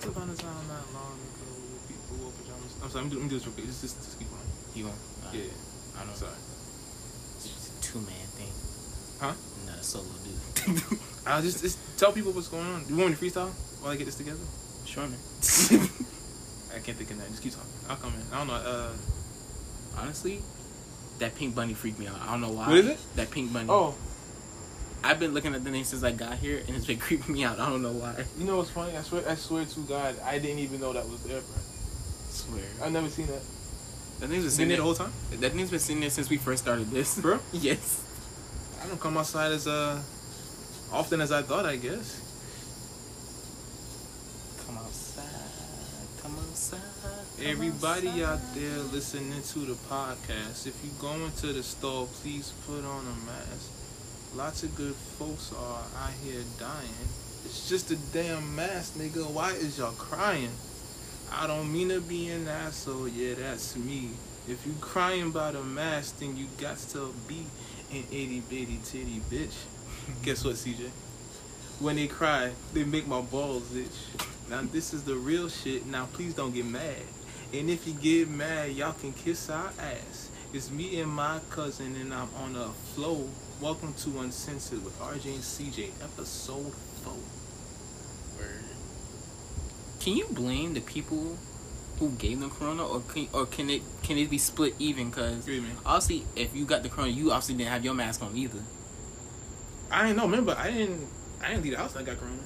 Once upon a time, not long ago, people wore pajamas. I'm sorry, I'm doing this real quick. Just, just, just keep going. You going? Uh, Yeah, I don't know. sorry. It's a two man thing. Huh? Not a solo dude. I'll just, just tell people what's going on. Do you want me to freestyle while I get this together? sure, man. I can't think of that. Just keep talking. I'll come in. I don't know. Uh, Honestly, that pink bunny freaked me out. I don't know why. What is it? That pink bunny. oh, I've been looking at the name since I got here, and it's been creeping me out. I don't know why. you know what's funny? I swear, I swear to God, I didn't even know that was there, bro. swear. I've never seen that. That name's been sitting there the whole time, That name's been sitting there since we first started this, bro. yes. I don't come outside as uh often as I thought. I guess. Come outside. Come outside. come Everybody out there listening to the podcast, if you go into the store, please put on a mask. Lots of good folks are out here dying. It's just a damn mask, nigga. Why is y'all crying? I don't mean to be an asshole, yeah, that's me. If you crying about a mask, then you got to be an itty bitty titty bitch. Guess what, CJ? When they cry, they make my balls itch. Now this is the real shit. Now please don't get mad. And if you get mad, y'all can kiss our ass. It's me and my cousin, and I'm on a flow. Welcome to Uncensored with RJ and CJ, episode four. Can you blame the people who gave them corona, or can, or can it can it be split even? Cause What do you mean? obviously, if you got the corona, you obviously didn't have your mask on either. I didn't know. Remember, I didn't. I didn't leave the house. I got corona.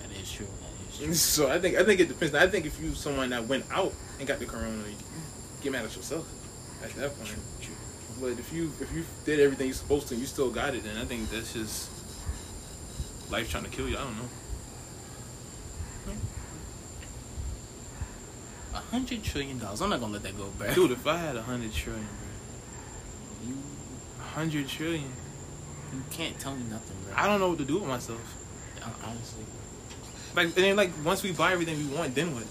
That is true. That is true. So I think I think it depends. I think if you someone that went out and got the corona, you get mad at yourself at that point. But if you if you did everything you're supposed to and you still got it, then I think that's just life trying to kill you. I don't know. A hundred trillion dollars. I'm not gonna let that go, bro. Dude, if I had a hundred trillion, bro, you a hundred trillion, you can't tell me nothing, bro. I don't know what to do with myself. Honestly. Like, and then like once we buy everything we want, then what?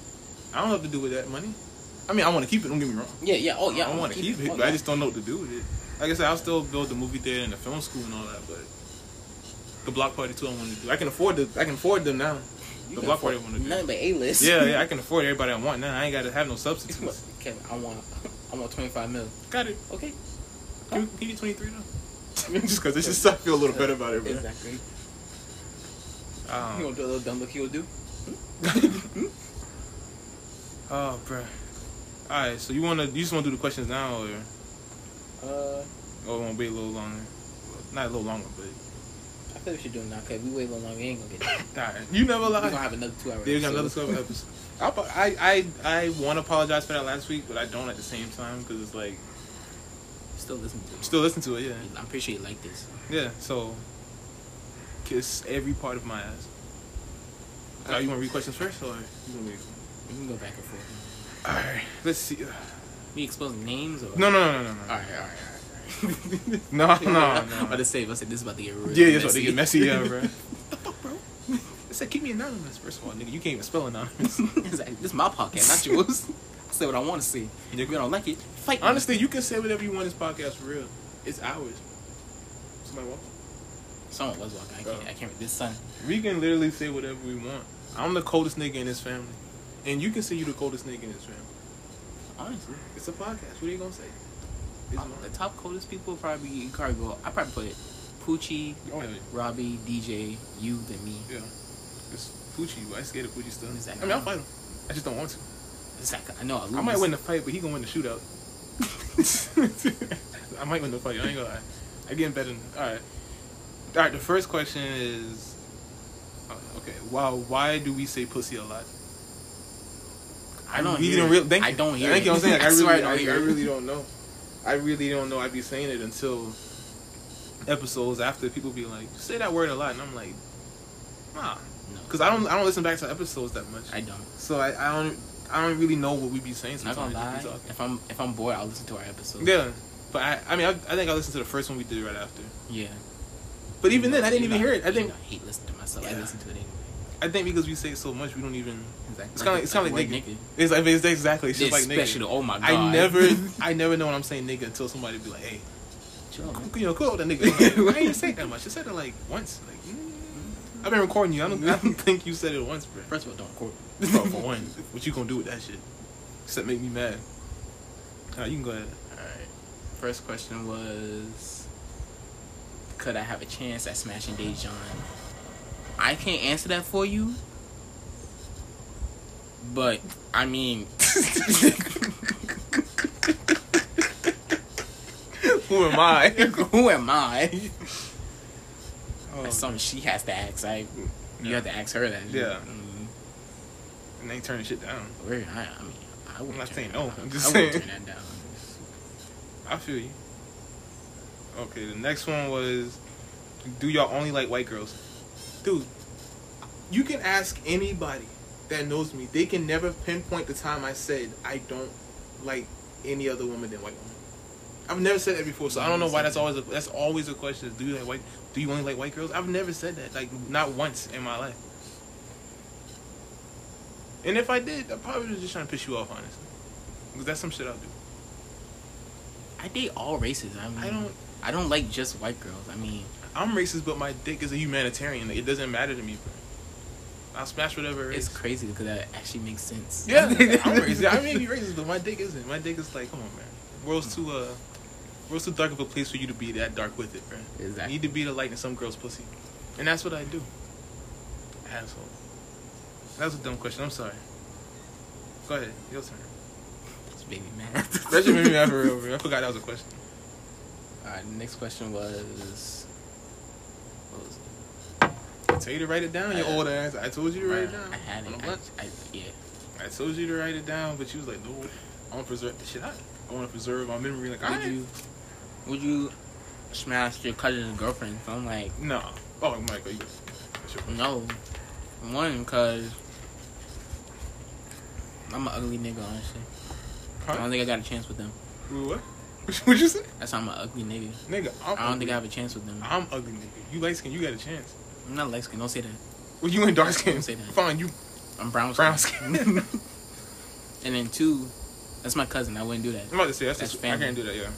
I don't know what to do with that money. I mean, I want to keep it. Don't get me wrong. Yeah, yeah. Oh, yeah. I want to keep it, Oh, but I just don't know what to do with it. Like I said, I'll still build the movie theater and the film school and all that, but the block party too. I want to do. I can afford the. I can afford them now. You the block party I want to do. Nothing but A list. Yeah, yeah, I can afford everybody I want now. I ain't got to have no substitutes. Kevin, I want, I want 25 mil. got it. Okay. Can you, can 23 though? just because it's just I feel a little better about it, bro. Exactly. You Um, want to do a little dumb look he'll do? oh, bro. All right, so you wanna you just wanna do the questions now, or Uh, or to wait a little longer? Not a little longer, but I feel we should do it now because we wait a little longer. We ain't gonna get it. all right. You never lie. Lie. gonna have another two hours. Yeah, we got another 12 episodes. I, I, I, I want to apologize for that last week, but I don't at the same time because it's like Still listen to it. still listen to it. Yeah, I'm pretty sure you like this. yeah. So kiss every part of my ass. Uh, you want to read questions first, or you want me? We can go back and forth. All right, let's see. Uh, we exposing names or No, no, no, no, no, no. All right, all right, all right. No, no, I'm about to say, let's say this is about to get real. Yeah, yeah, so they get messy, yeah, bro. the fuck, bro? It said keep me anonymous. First of all, nigga, you can't even spell anonymous. Exactly. This is my podcast, not yours. I say what I want to say. If you don't like it, fight. me. Honestly, you can say whatever you want. This podcast for real. It's ours. Somebody walk. someone was walking. I can't. I can't. This son. We can literally say whatever we want. I'm the coldest nigga in this family, and you can say you the coldest nigga in this family. Honestly, It's a podcast. What are you gonna say? It's uh, mine. the top coldest people probably be Cargo. I probably put Poochie, Oh Robbie, DJ, you, then me. yeah. It's Poochie, but I scared of Poochie still. Exactly. I mean, I'll fight him. I just don't want to. Exactly. I know. I. I might win the fight, but he gonna win the shootout. I might win the fight. I ain't gonna lie. I getting better. Than, all right. All right. The first question is, oh, okay. Wow. Why do we say pussy a lot? I don't hear don't really. Thank I you. don't hear Thank it. you. I'm saying. Like, I, I really, I I, don't hear I really don't know. I really don't know. I'd be saying it until episodes after people be like, "You say that word a lot," and I'm like, nah, No, because I don't. I don't listen back to episodes that much. I don't. So I, I don't. I don't really know what we be saying Not gonna lie. If I'm if I'm bored, I'll listen to our episode. Yeah, but I, I mean, I, I think I listened to the first one we did right after. Yeah. But even then, I didn't even know- hear it. I you think, know, I hate listening to myself. I listen to it anyway. I think because we say so much, we don't even. Exactly. It's kind of, it's kind of like, the nigga. word It's like, it's exactly. It's just like nigga. oh my god. I never, I never know when I'm saying nigga until somebody be like, hey, Chill, you know, cool that nigga. I ain't say that much. I said it like once. Like, mm, I've been recording you. I don't, I don't think you said it once, bro. First of all, don't record. Bro, for one, what you gonna do with that shit? Except make me mad. Alright, you can go ahead. Alright. First question was Could I have a chance at smashing Dejan? I can't answer that for you. But I mean Who am I? who am I? Oh, That's something she has to ask. I you Yeah. have to ask her that. Yeah. Mm, and they turning shit down. Weird. I, I mean I wouldn't I'm not saying no, down. I'm just I saying. turn that down. I feel you. Okay, the next one was Do y'all only like white girls? Dude, you can ask anybody that knows me. They can never pinpoint the time I said I don't like any other woman than white women. I've never said that before, so I don't know why that's always a, that's always a question. Do you like white? Do you only like white girls? I've never said that, like not once in my life. And if I did, I probably was just trying to piss you off, honestly, because that's some shit I'll do. I date all races. I mean I don't. I don't like just white girls. I mean I'm racist, but my dick is a humanitarian. Like, it doesn't matter to me, bro. I'll smash whatever it's is. crazy because that actually makes sense. Yeah, I'm racist. I may be racist, but my dick isn't. My dick is like, come on, man. World's too uh, world's too dark of a place for you to be that dark with it, bro. You Exactly. need to be the light in some girl's pussy, and that's what I do. Asshole. That was a dumb question. I'm sorry. Go ahead, your turn. That's baby mad. That should make me mad for real, bro. I forgot that was a question. Alright, next question was. I tell you to write it down, you old ass. I told you to write it down. I had it. I, I, yeah. I told you to write it down, but you was like, no, I want to preserve the shit. I, I want to preserve my memory. Like, Would I you, would you smash your cousin's girlfriend? So I'm like, No. Oh, Michael, you. Your no. One, because I'm an ugly nigga, honestly. I don't think I got a chance with them. What? What'd you say? That's why I'm an ugly nigga. Nigga, I'm I don't think. I have a chance with them. I'm ugly, nigga. You light skin, you got a chance. I'm not light skin. Don't say that. Well, you ain't dark skin. Don't say that. Fine, you I'm brown brown skin. skin. and then two, that's my cousin. I wouldn't do that. I'm about to say, that's, That's just, I can't do that, yeah.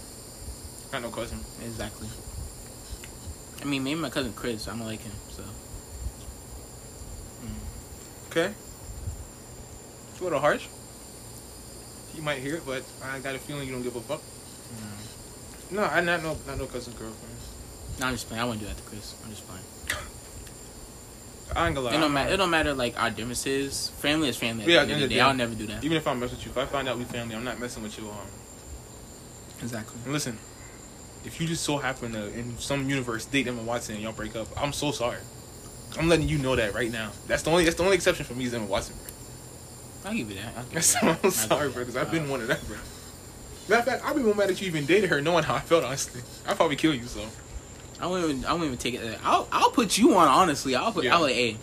Got no cousin. Exactly. I mean, maybe my cousin Chris. I don't like him, so. Okay? It's a little harsh. You might hear it, but I got a feeling you don't give a fuck. mm. No, I not no not no cousin's girlfriend. No, I'm just playing. I wouldn't do that to Chris. I'm just playing. I ain't gonna lie. It don't matter. It don't matter. Like our differences. Family is family. At Yeah, the end of the day, I'll never do that. Even if I mess with you, if I find out we family, I'm not messing with you. Um, Exactly. and listen, if you just so happen to in some universe date Emma Watson and y'all break up, I'm so sorry. I'm letting you know that right now. That's the only that's the only exception for me is Emma Watson. Bro. I'll give you that. i'll give you that i'm sorry, bro, because I've been one of them, bro. Matter of fact, I'd be more mad that you even dated her, knowing how I felt. Honestly, I'd probably kill you. So I won't even. I won't even take it. I'll. I'll put you on. Honestly, I'll put. Yeah. I'll like, hey,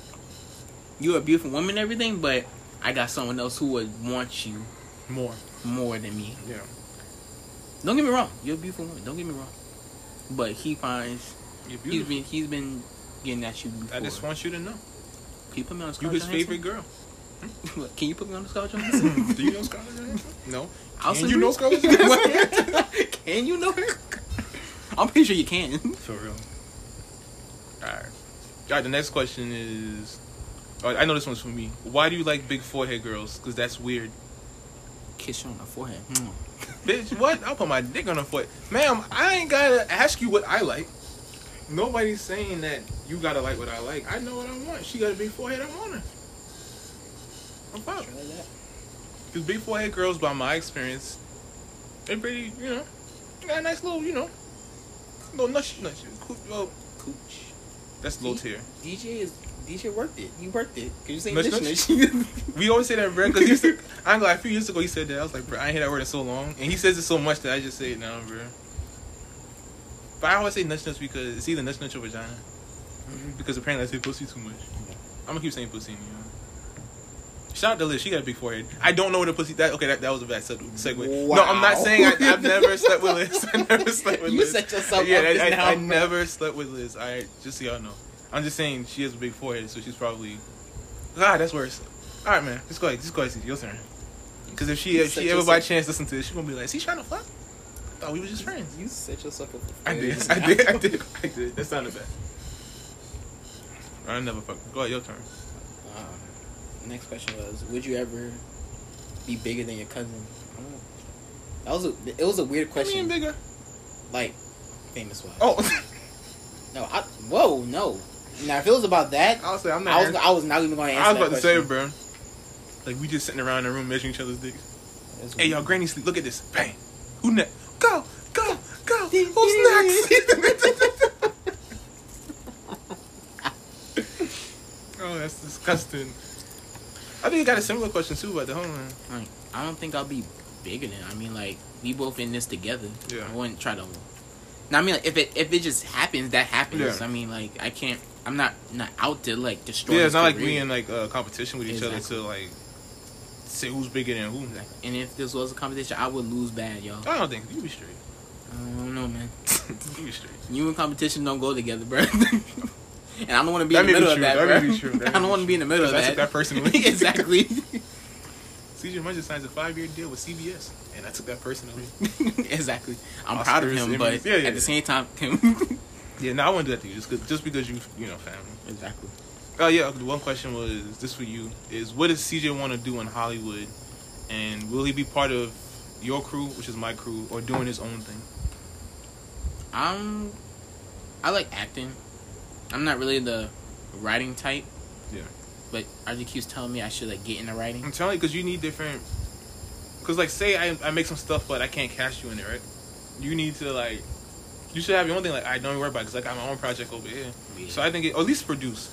you're a beautiful woman, and everything, but I got someone else who would want you more, more than me. yeah. Don't get me wrong. You're a beautiful woman. Don't get me wrong. But he finds You're he's beautiful. been he's been getting at you before. I just want you to know, Can you put me on you his favorite girl. Johansson? Hmm? Can you put me on the Scarlett Johansson? Do you know Scarlett Johansson? No. I'll Can send you know Scarlett Johansson? can you know her? I'm pretty sure you can. For real. Alright. Alright, the next question is. oh, I know this one's for me. Why do you like big forehead girls? Because that's weird. Kiss you on the forehead. Mm. Bitch, what? I'll put my dick on her foot. Ma'am, I ain't gotta ask you what I like. Nobody's saying that you gotta like what I like. I know what I want. She got a big forehead, I want her. I'm fine. Because big forehead girls, by my experience, they're pretty, you know, got a nice little, you know, little nuts, nuts. Cool, well, Cooch. that's low tier. DJ is DJ worked it. He worked it. Cause you say Nush, listeners. We always say that, bro. Because used to, I'm glad a few years ago he said that. I was like, bro, I ain't hear that word in so long, and he says it so much that I just say it now, bro. But I always say nuts nuts because it's either nuts nuts or vagina. Mm-hmm. Because apparently I say pussy too much. I'm gonna keep saying pussy. You know. Shout out to Liz. She got a big forehead. I don't know what a pussy. That okay? That, that was a bad seg- segue. No, I'm not saying I, I've never slept with Liz. I never slept with You Liz. You set yourself yeah, up I, I, I never slept with Liz. I just so y'all know. I'm just saying she has a big forehead, so she's probably. Ah, that's worse. All right, man. Just go ahead. Just go ahead. Your turn. Because if she You if she ever by chance listen to this, she's gonna be like, "Is he trying to fuck?" I thought we were just friends. You set yourself up. I did. I did. I did. I did. That sounded bad. I never fuck. Go ahead, your turn. Next question was: Would you ever be bigger than your cousin? I don't know. That was a. It was a weird question. mean, bigger. Like famous wise. Oh, no! I, whoa, no. Now if it was about that, I'll say I'm not. I was. answering- I was not even going to answer. I was about that to say, bro. Like we just sitting around in the room measuring each other's dicks. That's Hey, weird. y'all, granny sleep. Look at this. Bang. Who next? Go, go, go. Who's next? oh, that's disgusting. I think you got a similar question too, but the on. Like, I don't think I'll be bigger than. I mean, like we both in this together. Yeah. I wouldn't try to. Now, I mean, like, if it if it just happens, that happens. Yeah. I mean, like I can't. I'm not not out to like destroy. Yeah, it's not like career. we in like uh, competition with each other to like say who's bigger than who. Exactly. And if this was a competition, I would lose bad, y'all. I don't think you be straight. I don't know, man. you be straight. You and competition don't go together, bro. and I don't want to be in the middle of that, That may be true. That I don't want to be in the middle of I that. took that personally. exactly. CJ Munch signs a five year deal with CBS, and I took that personally. exactly. I'm proud of him, but Yeah, yeah, at the same time, Yeah, no, I wouldn't do that to you just, 'cause- just because you, you know, family. exactly. Oh yeah, one question was this for you is what does CJ want to do in Hollywood, and will he be part of your crew, which is my crew, or doing his own thing? I'm. I like acting. I'm not really the writing type. Yeah. But keeps telling me I should like get into writing. I'm telling you because you need different. Because like, say I I make some stuff, but I can't cast you in it, right? You need to like, you should have your own thing. Like I don't worry about because like I got my own project over here, Yeah. so I think it, or at least produce.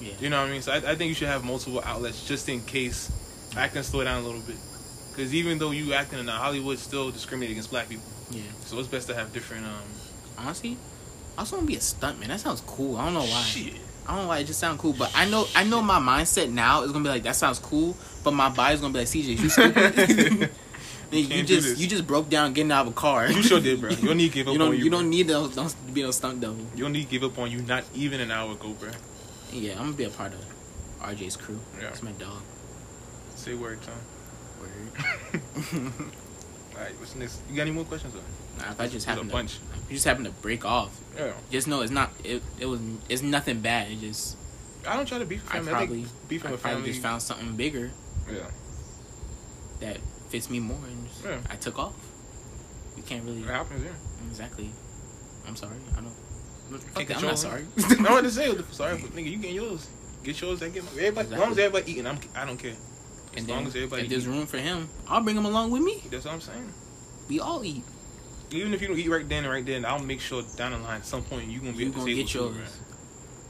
yeah. You know what I mean? So I, I think you should have multiple outlets just in case I can slow down a little bit. Because even though you acting in the Hollywood, still discriminate against black people. yeah. So it's best to have different. um Honestly, I also want to be a stuntman. That sounds cool. I don't know why. Shit. I don't know why it just sounds cool, but I know I know my mindset now is gonna be like that sounds cool, but my body's gonna be like CJ, you stupid. you Can't just you just broke down getting out of a car. You sure did, bro. You don't need to give up You don't on you. you don't need to don't be no stunt double. You don't need to give up on you. Not even an hour ago, bro. Yeah, I'm gonna be a part of RJ's crew. Yeah. That's my dog. Say word, Tom. Word. All right, what's next? You got any more questions? Nah, if I just happen a to, bunch. you just happen to break off, Yeah. just know it's not. It, it was. It's nothing bad. It just. I don't try to beef with I family. I, probably. think beefing I with probably family. just found something bigger yeah. that fits me more, and just, Yeah. I took off. You can't really. It happens, yeah. Exactly. I'm sorry. I don't. Fuck that, I'm not sorry. I want to say, sorry, but nigga, you get yours. Get yours. That get my. Everybody, As long as everybody eating, I'm. I don't care. As and long then, as everybody. if there's room for him, I'll bring him along with me. That's what I'm saying. We all eat. Even if you don't eat right then and right then, I'll make sure down the line at some point you're gonna be You gonna get yours.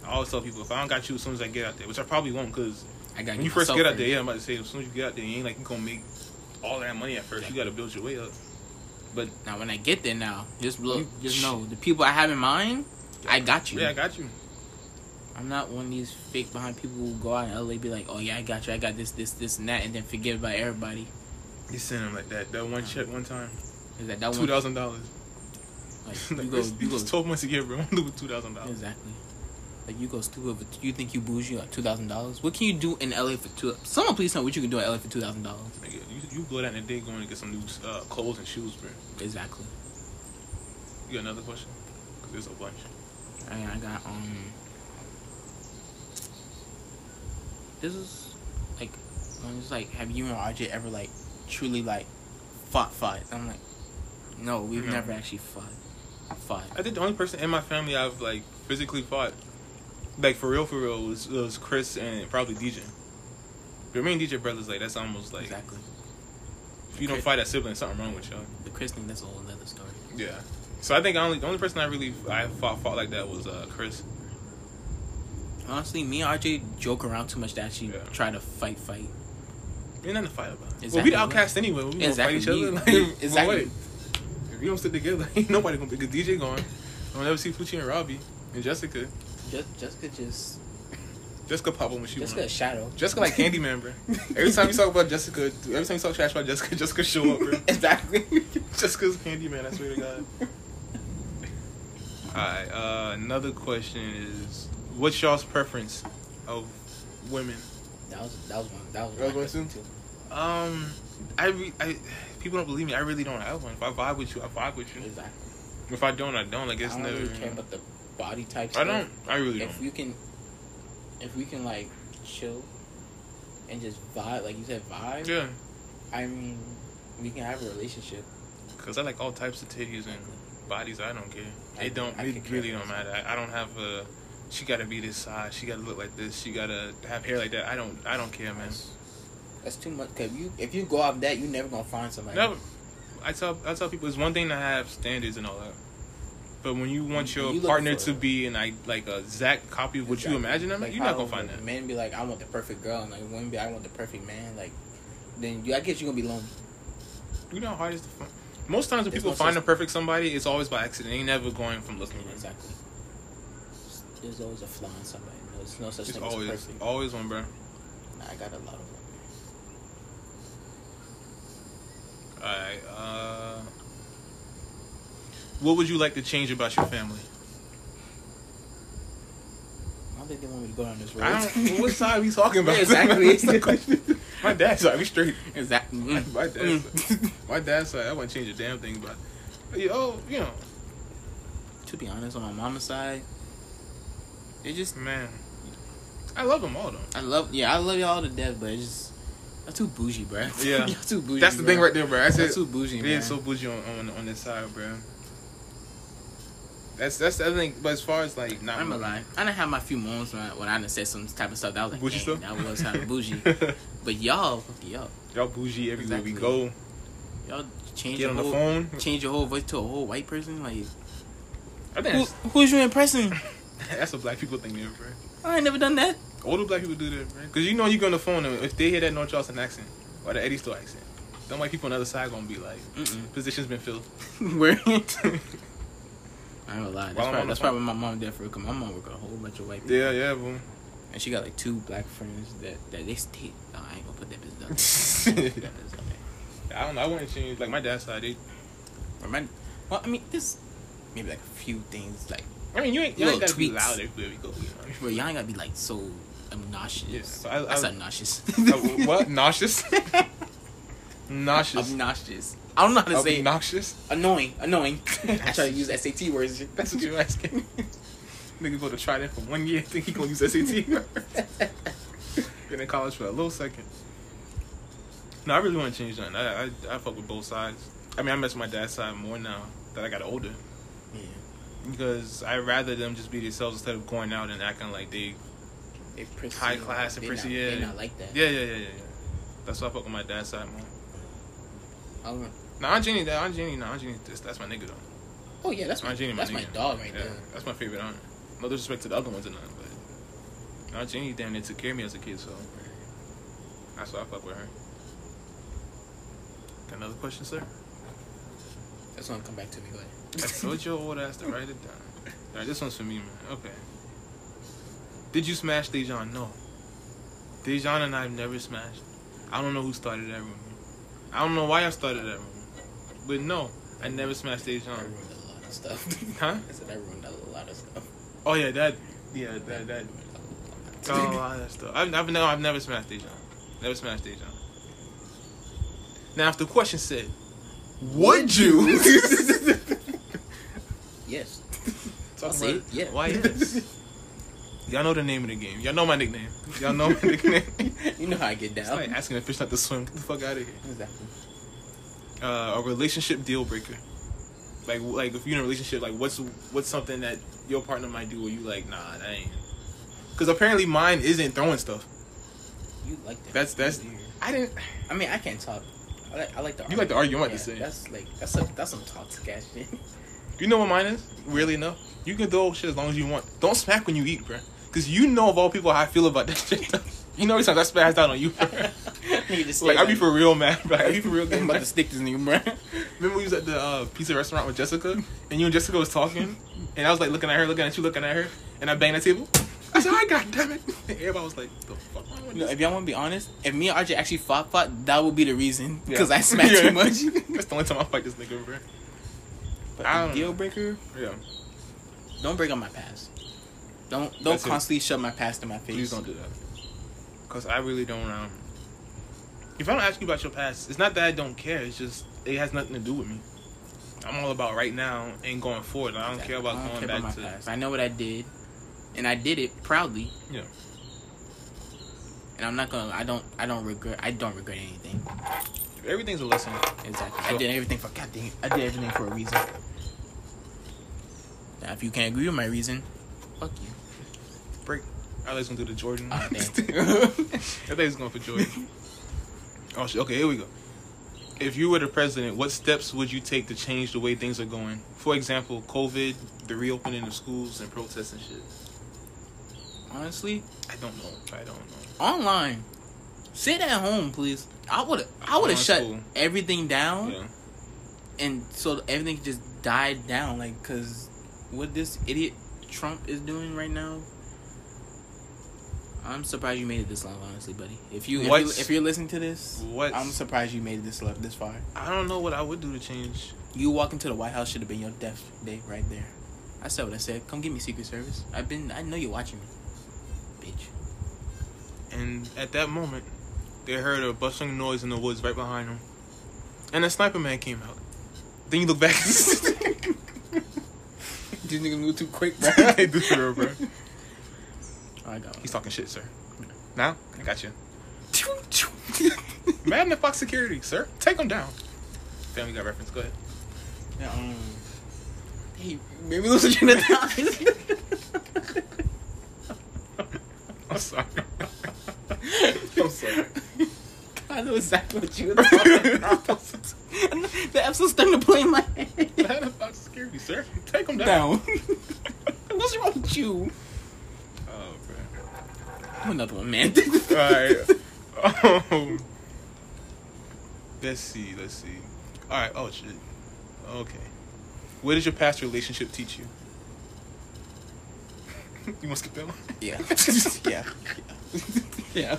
I always tell people if I don't got you as soon as I get out there, which I probably won't, because I got when you first get out there, yeah, I'm about to say as soon as you get out there, you ain't like you gonna make all that money at first. You got to build your way up. But Now when I get there, now just look, You- just know the people I have in mind. I got you. yeah, I got you. I'm not one of these fake behind people who go out in LA be like, oh yeah, I got you, I got this, this, this, and that, and then forget about everybody. You send him like that. That one check one time, Is that that two one? thousand dollars. Like, you go, you go. Twelve months a year, bro. I'm doing two thousand dollars. Exactly. Like you go stupid, but you think you bougie like two thousand dollars? What can you do in LA for two? Someone please tell me what you can do in LA for two thousand dollars. Nigga, you, you go down in the day going to get some new uh, clothes and shoes, bro. Exactly. You got another question? Cause there's a bunch. I, I got um. This is like, when it's like, have you and RJ ever like truly like fought fight? I'm like, no, we've No. never actually fought. Fought. I think the only person in my family I've like physically fought, like for real, for real, was, was Chris and probably DJ. But me and DJ brothers, like that's almost like exactly. if you don't Chris- fight that sibling, something wrong with y'all. The Chris thing, that's a whole other story. Yeah. So I think only the only person I really I fought fought like that was uh, Chris. Honestly, me and RJ joke around too much to actually Yeah. try to fight, fight. Ain't nothing to fight about. Well, we Exactly. the outcast anyway. We gonna Exactly. fight each other. Like, exactly. exactly. If we don't stick together, ain't nobody gonna be good. DJ going. I'll never see Fucci and Robbie and Jessica. Just, Jessica just, Jessica pop up when she Jessica a wants. shadow. Jessica like Candyman, bro. Every time you talk about Jessica, every time you talk trash about Jessica, Jessica show up, bro. exactly. Jessica's Candyman. I swear to God. All right. Uh, another question is, what's y'all's preference of women? That was that was one. That was That was my one too? too. Um, I, re- I people don't believe me. I really don't have one. If I vibe with you, I vibe with you. Exactly. If I don't, I don't. Like it's I don't never. really care about the body type. I don't. I really If don't. If you can, if we can like chill and just vibe, like you said, vibe. Yeah, I mean, we can have a relationship. because I like all types of titties and bodies. I don't care. I- It don't. I it really don't matter. I, I don't have a. She gotta be this size. She gotta look like this. She gotta have hair like that. I don't. I don't care, man. That's, that's too much. Cause you, if you go off that, you never gonna find somebody. Never. I tell I tell people it's one thing to have standards and all that, but when you want your you partner to be in like like a exact copy of what you imagine them, Like you're not gonna find that. Men be like, I want the perfect girl, and like women be, I want the perfect man. Like, then you, I guess you're gonna be lonely. You know how hard it is to find. Most times when There's people find a perfect somebody, it's always by accident. They ain't never going from looking. Exactly. There's always a flaw in somebody. There's no such It's thing as always perfect. always one, bro. Nah, I got a lot of them. Alright. Uh, what would you like to change about your family? I don't think they want me to go down this road. I don't. what side are we talking about? Yeah, exactly. That's the question. My dad's side, we straight. exactly. My, Mm. my dad's Mm. side. My dad's side, I wouldn't change a damn thing, but oh, you know, to be honest, on my mama's side, it just man, I love them all though. I love yeah I love y'all to death, but it's just y'all too bougie, bro. Yeah. y'all too bougie. That's the bruh. thing right there, bro. That's Y'all too bougie, Being man. so bougie on, on on this side, bro. That's that's the other thing. But as far as like, not I'm gonna lie. I done had my few moments when I, when I done said some type of stuff that was like, Bougie stuff? that was kind of bougie. But y'all, fuck y'all, Y'all bougie everywhere we go. y'all change Get your on the whole, phone. change your whole voice to a whole white person. Like, I think who, who's you impressing? that's a black people thing, there, bro. I ain't never done that. Older black people do that, bro. Because you know you go on the phone and if they hear that North Charleston accent or the Edisto accent, them white people on the other side gonna be like, Mm-mm. position's been filled. Where? I ain't gonna lie. That's, While I'm on probably, that's probably my mom did for Cause my mom work with a whole bunch of white people. yeah, yeah, boom. And she got like two black friends that, that they stay. No, I ain't gonna put that business there. I put that business out there. I don't know. I wouldn't change. Like my dad's side, they. Remind, well, I mean, this maybe like a few things like, I mean, you ain't, you ain't gotta be loud everywhere we go. You know? bro, y'all ain't gotta be like so obnoxious. Yeah, so I- That's I- obnoxious. Uh, what? Nauseous? Nauseous. obnoxious. I don't know how to say. Obnoxious? annoying. Annoying. I try to use SAT words. That's what you're asking. Nigga go to try that for one year, think he gonna use SAT. Been in college for a little second. No, I really want to change that. I, I I fuck with both sides. I mean, I mess with my dad's side more now that I got older. Because I'd rather them just be themselves instead of going out and acting like they. They prissy, High class and prissy, not, yeah. They not like that. Yeah, yeah, yeah, yeah. yeah. That's why I fuck with my dad's side more. Oh, I don't- Nah, Aunt Jenny, that Aunt Jenny, nah, Aunt Jenny, that's, that's my nigga though. oh yeah, that's my Aunt Jenny, my that's my nigga. dog right Yeah, there. that's my favorite aunt. No disrespect to the other ones or nothing, but Aunt Jenny damn near took care of me as a kid, so that's why I fuck with her. Got another question, sir? That's gonna come back to me. Go ahead. I told your old ass to write it down. All right, this one's for me, man. Okay. Did you smash Dejan? No. Dejan and I have never smashed. I don't know who started that rumor. I don't know why I started that rumor. But no, I never smashed I Dejan. ruined a lot of stuff. Huh? I said I ruined a lot of stuff. Oh yeah, that. Yeah, that that. Oh, a lot of stuff. I've, I've no, I've never smashed Dejan. Never smashed Dejan. Now, if the question said, "Would you?" yes. I'll say it, yeah. Why yes? Y'all know the name of the game. Y'all know my nickname. Y'all know my nickname. you know how I get It's down. like asking a fish not to swim. Get the fuck out of here. Exactly. Uh, a relationship deal breaker. Like, like if you're in a relationship, like what's what's something that your partner might do where you like, nah, that ain't. Because apparently mine isn't throwing stuff. You like that? That's that's. Weird. I didn't. I mean, I can't talk. I like, I like the. You like to argue, I'm about to Yeah, say. That's like that's a, that's some toxic ass shit. You know what mine is? Weirdly enough, you can throw shit as long as you want. Don't smack when you eat, bro. Because you know of all people how I feel about that shit. you know, sometimes I spazzed out on you. Just like I be for real, man. Bro. I be for real. I'm about to stick this nigga, bro. Remember we was at the uh, pizza restaurant with Jessica, and you and Jessica was talking, and I was like looking at her, looking at you, looking at her, and I banged the table. I said, "I god damn it!" And everybody was like, "The fuck No, if y'all want to be honest, if me and RJ actually fought, fought, that would be the reason. Yeah. Because I smacked Yeah. too much. That's the only time I fight this nigga, bro. But I deal breaker, Yeah, don't break up my past. Don't don't That's it. constantly shove my past in my face. please don't do that. Cause I really don't. Um, if I don't ask you about your past, it's not that I don't care. It's just it has nothing to do with me. I'm all about right now and going forward. I don't Exactly. care about don't going care back about to. my past. I know what I did, and I did it proudly. Yeah. and I'm not gonna. I don't. I don't regret. I don't regret anything. Everything's a lesson. Exactly. So- I did everything for God dang it. I did everything for a reason. Now, if you can't agree with my reason, fuck you. Break. I was gonna do the Jordan. Oh, I damn. thought he was going for Jordan. oh shit. Okay, here we go. If you were the president, what steps would you take to change the way things are going? For example, COVID, the reopening of schools, and protests and shit. Honestly, I don't know. I don't know. online. Sit at home, please. I would. I would have shut school. everything down, Yeah. and so everything just died down. Like, cause what this idiot Trump is doing right now. I'm surprised you made it this long, honestly, buddy. If you if, you, if you're listening to this, What's- I'm surprised you made it this this far. I don't know what I would do to change. You walk into the White House should have been your death day right there. I said what I said. Come get me Secret Service. I've been. I know you're watching me, bitch. And at that moment, they heard a bustling noise in the woods right behind them. And a sniper man came out. Then you look back. These niggas move too quick, bro. they do it, bro. I got one. He's talking shit, sir. Now, I got you. Madden and Fox Security, sir. Take him down. Family got reference. Go ahead. Yeah, um, hey, maybe lose a train of thought. I'm sorry. I'm sorry. I know exactly what you were talking about. the episode's starting to play in my head. Madden and Fox Security, sir. Take him down. What's wrong with you? Oh, man. I'm another one, man. Alright. Um, let's see. Let's see. All right. Oh shit. Okay. What did your past relationship teach you? you want to skip that one? Yeah. yeah. Yeah. Yeah,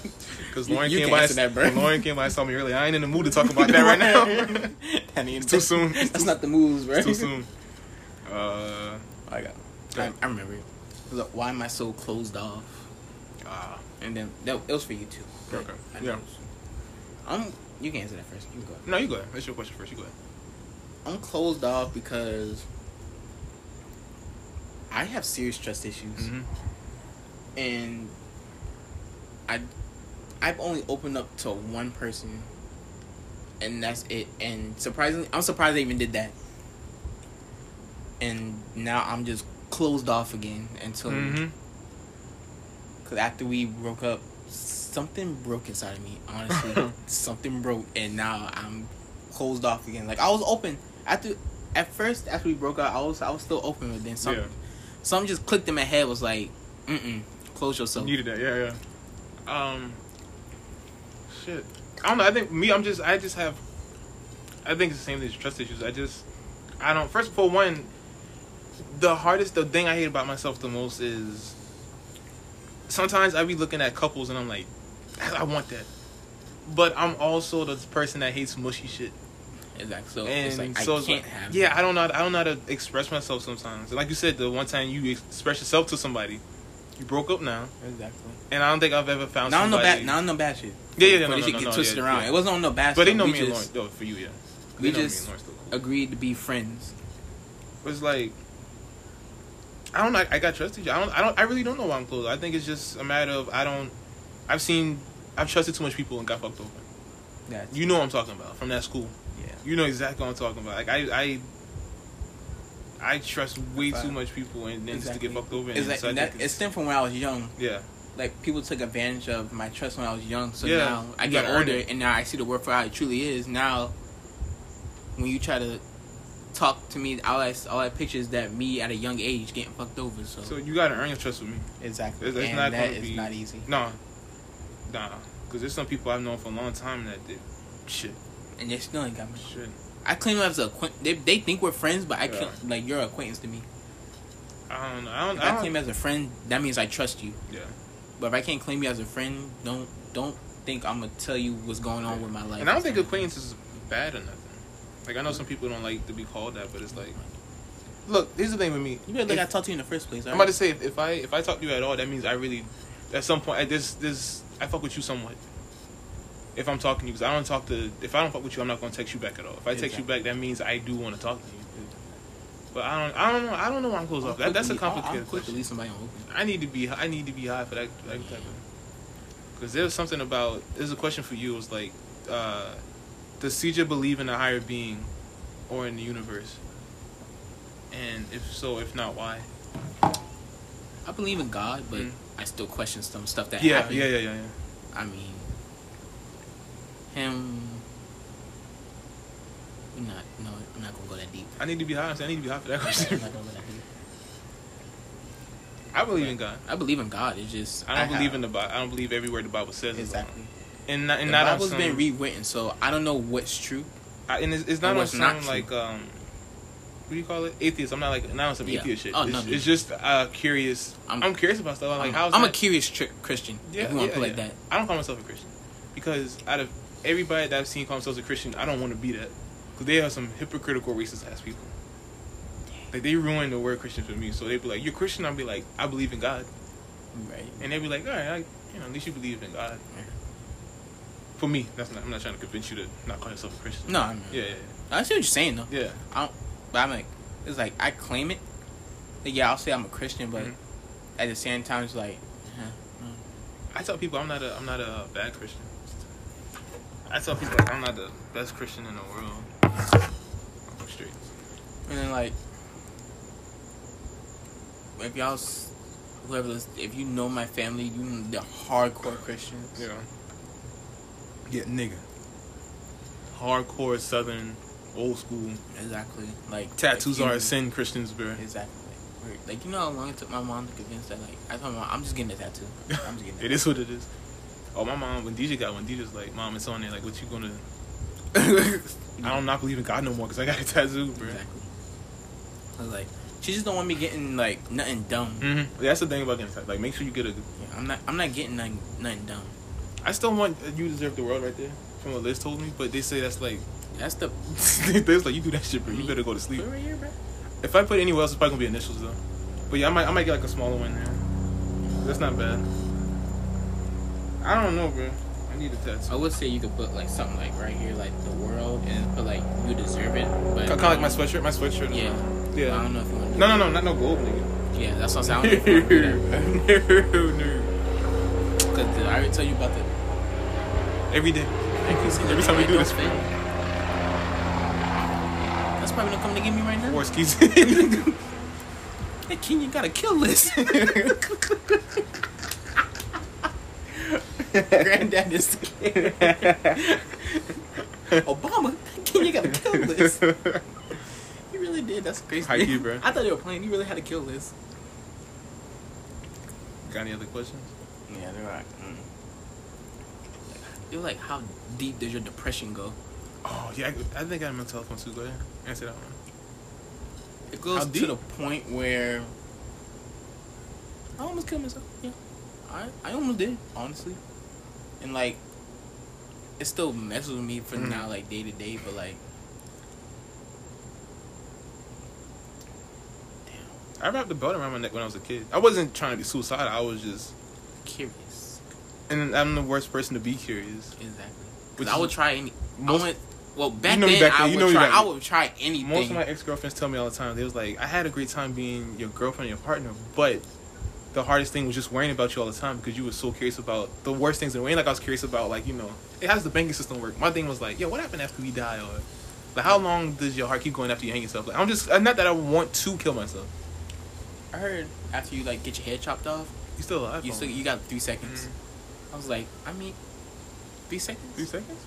because Lauren you came by. that, bro. Lauren came by and told me earlier. I ain't in the mood to talk about that right now. Ain't- It's too soon. It's That's too- not the moves, right? Too soon. Uh. I got. I, I remember it. It like, why am I so closed off? Ah. And then that it was for you too. Okay. I Yeah. I'm. You can answer that first. You go. No, you go ahead. That's your question first. You go ahead. I'm closed off because I have serious trust issues, Mm-hmm. and I I've only opened up to one person, and that's it. And surprisingly, I'm surprised I even did that. And now I'm just closed off again until Mm-hmm. because after we broke up, something broke inside of me. Honestly, something broke, and now I'm closed off again. Like I was open after at first after we broke up, I was I was still open, but then something Yeah. something just clicked in my head. Was like, mm mm, close yourself. You Needed that, yeah, yeah. Um, shit. I don't know. I think me, I'm just, I just have, I think it's the same thing as trust issues. I just, I don't. First, of all, one, the hardest, the thing I hate about myself the most is sometimes I be looking at couples and I'm like, I want that, but I'm also the person that hates mushy shit. Exactly. So and it's like so I it's can't like, have. yeah, I don't know. I don't know how to express myself sometimes. Like you said, the one time you express yourself to somebody, you broke up now, exactly. and I don't think I've ever found Not on no somebody. bad. Not on no bad shit. Yeah, yeah, yeah, no, this no, shit no, get no, twisted yeah, around. yeah. It wasn't on no bad. But they know me and just Lauren. No, for you, yeah. we They just and cool. agreed to be friends. But it's like I don't. know. I got trust issues. I don't. I don't. I really don't know why I'm close. I think it's just a matter of I don't. I've seen. I've trusted too much people and got fucked over. That's, You know what I'm talking about from that school. yeah. You know exactly what I'm talking about. Like I. I I trust way Fact. too much people and then just to get fucked over. And It's like so I that. It it's- stemmed from when I was young. yeah. Like people took advantage of my trust when I was young. So Yeah, now I you get older, and now I see the world for how it truly is. Now, when you try to talk to me, all I all I picture is that me at a young age getting fucked over. So, So you gotta earn your trust with me. exactly, It's- it's and not that gonna be- not easy. Nah. Nah. Because there's some people I've known for a long time that did shit. And they still ain't got me. Shit. I claim them as a acquaint- they they think we're friends, but I Yeah. can't like you're an acquaintance to me. I don't know. I don't. I I, don't claim as a friend, that means I trust you. yeah. But if I can't claim you as a friend, don't don't think I'm gonna tell you what's going on with my life. And I don't think acquaintance is bad or nothing. Like I know some people don't like to be called that, but it's like, look, here's the thing with me. You better If- I talk to you in the first place. I'm about to say if, if I if I talk to you at all, that means I really, at some point, I, this this I fuck with you somewhat. If I'm talking to you, because I don't talk to. If I don't fuck with you, I'm not gonna text you back at all. If I text you back, that means I do want to talk to you. But I don't. I don't know. I don't know why I'm closed off. That, that's a complicated I'm quick to question. leave somebody open. I need to be. I need to be high for that. that type of. Because there's something about. There's a question for you. It was like, uh, does CJ believe in a higher being, or in the universe? And if so, if not, why? I believe in God, but Mm. I still question some stuff that Yeah, happened. yeah, yeah, yeah, yeah. I mean, him. I'm not. No, I'm not gonna go that deep. I need to be honest. I need to be high for that I'm question. not gonna go that deep. I believe in God. I believe in God. It's just I don't believe have- in the Bible. I don't believe every word the Bible says. exactly. And not, and the not Bible's been rewritten, so I don't know what's true. I, and it's, it's not on some not like um, what do you call it? Atheist. I'm not like not on some Yeah. atheist shit. Oh, it's, no, it's just uh curious. I'm, I'm- curious about stuff. I'm like, I'm, how's I'm a curious tri- Christian. Yeah, if you want yeah, to put it like yeah. that. I don't call myself a Christian because out of everybody that I've seen call themselves a Christian, I don't want to be that because they are some hypocritical racist ass people. Like they ruin the word Christian for me. So they'd be like, "You're Christian." I'll be like, "I believe in God," Right. and they'd be like, "All right, I, you know, at least you believe in God." Yeah. For me, that's not. I'm not trying to convince you to not call yourself a Christian. No, I'm, Yeah, yeah, I see what you're saying though. yeah. I don't, but I'm like, it's like I claim it. Like, yeah, I'll say I'm a Christian, but Mhm. at the same time, it's like, eh, mm. I tell people I'm not a. I'm not a bad Christian. I tell people like, I'm not the best Christian in the world. I'm straight. and then like, if y'all, whoever, lis- if you know my family, you know the hardcore Christians. Yeah. Yeah, nigga. Hardcore Southern, old school. Exactly. Like Tattoos like are you- a sin, Christians, bro. Exactly. Like, like you know how long it took my mom to convince that. Like I told my mom, I'm just getting a tattoo. I'm just getting. It is what it is. Oh, my mom, when DJ got one, DJ's like, Mom, it's on there. Like, what you gonna. I don't not believe in God no more because I got a tattoo, bro. Exactly. I was like, she just don't want me getting like nothing dumb. Mm-hmm. That's the thing about getting tattoo. Like, make sure you get a. Yeah, I'm not. I'm not getting nothing, nothing dumb. I still want You Deserve the World right there, from what Liz told me, but they say that's like. That's the. they was like, you do that shit, bro. You better go to sleep. Right here, bro. If I put anywhere else, it's probably gonna be initials though. But yeah, I might I might get like a smaller one there. That's not bad. I don't know, bro. I need a tattoo. I would say you could put like something like right here, like the world, and put like you deserve it. But Kind of like my sweatshirt. My sweatshirt. Yeah. Yeah. I don't know if you want. to No, no, no, not no gold, nigga. Yeah, that's what I'm saying. I don't know if you wanna do that, bro. no, no. Cause did I already tell you about the Every day. Every time we do this. fit? That's probably not coming to get me right now. War skis. Hey, Ken, you gotta kill this. Granddad is Obama. Ken, you gotta kill this. He really did. That's crazy. High key, bro. I thought they were playing. You really had to kill this. Got any other questions? Yeah, they're like, mm. they're like, how deep does your depression go? Oh yeah, I, I think I have a mental health one too. Go ahead, answer that one. It goes to the point where I almost killed myself. Yeah, I I almost did honestly, and like it still messes with me for Mhm. now, like day to day. But like, I wrapped the belt around my neck when I was a kid. I wasn't trying to be suicidal. I was just, curious. and I'm the worst person to be curious. Exactly. Which Because I would try any. most- I went. Well, back know me then back then, I you would know me try. I would try anything. Most of my ex girlfriends tell me all the time. They was like, I had a great time being your girlfriend, your partner, but the hardest thing was just worrying about you all the time because you were so curious about the worst things. And weren't like I was curious about, like you know, hey, how does the banking system work? My thing was like, yo, what happened after we die, or like how long does your heart keep going after you hang yourself? Like I'm just, not that I want to kill myself. I heard after you like get your head chopped off, You still alive? you still you got three seconds. Mm-hmm. I was like, I mean, three seconds. three seconds?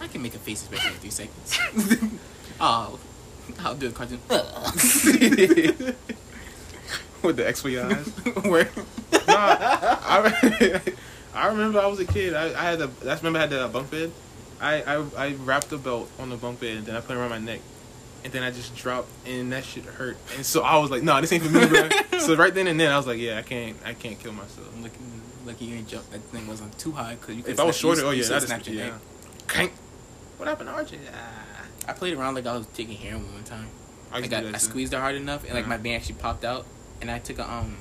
I can make a face expression in three seconds. oh, I'll do a cartoon. With the X for your eyes. Where? nah, I, I remember I was a kid. I, I had a. I remember I had the bunk bed. I, I I wrapped the belt on the bunk bed and then I put it around my neck, and then I just dropped and that shit hurt. And so I was like, no, this ain't for me, bro. so right then and then I was like, yeah, I can't I can't kill myself. Lucky, lucky you ain't jump. That thing wasn't too high because you. could If I was snap- shorter, you- oh you yeah, still that snapped is your yeah. neck. What happened to Archie? Ah, I played around like I was taking heroin one time. I, I, used to got do I squeezed it hard enough and like Uh-huh. my vein actually popped out and I took a um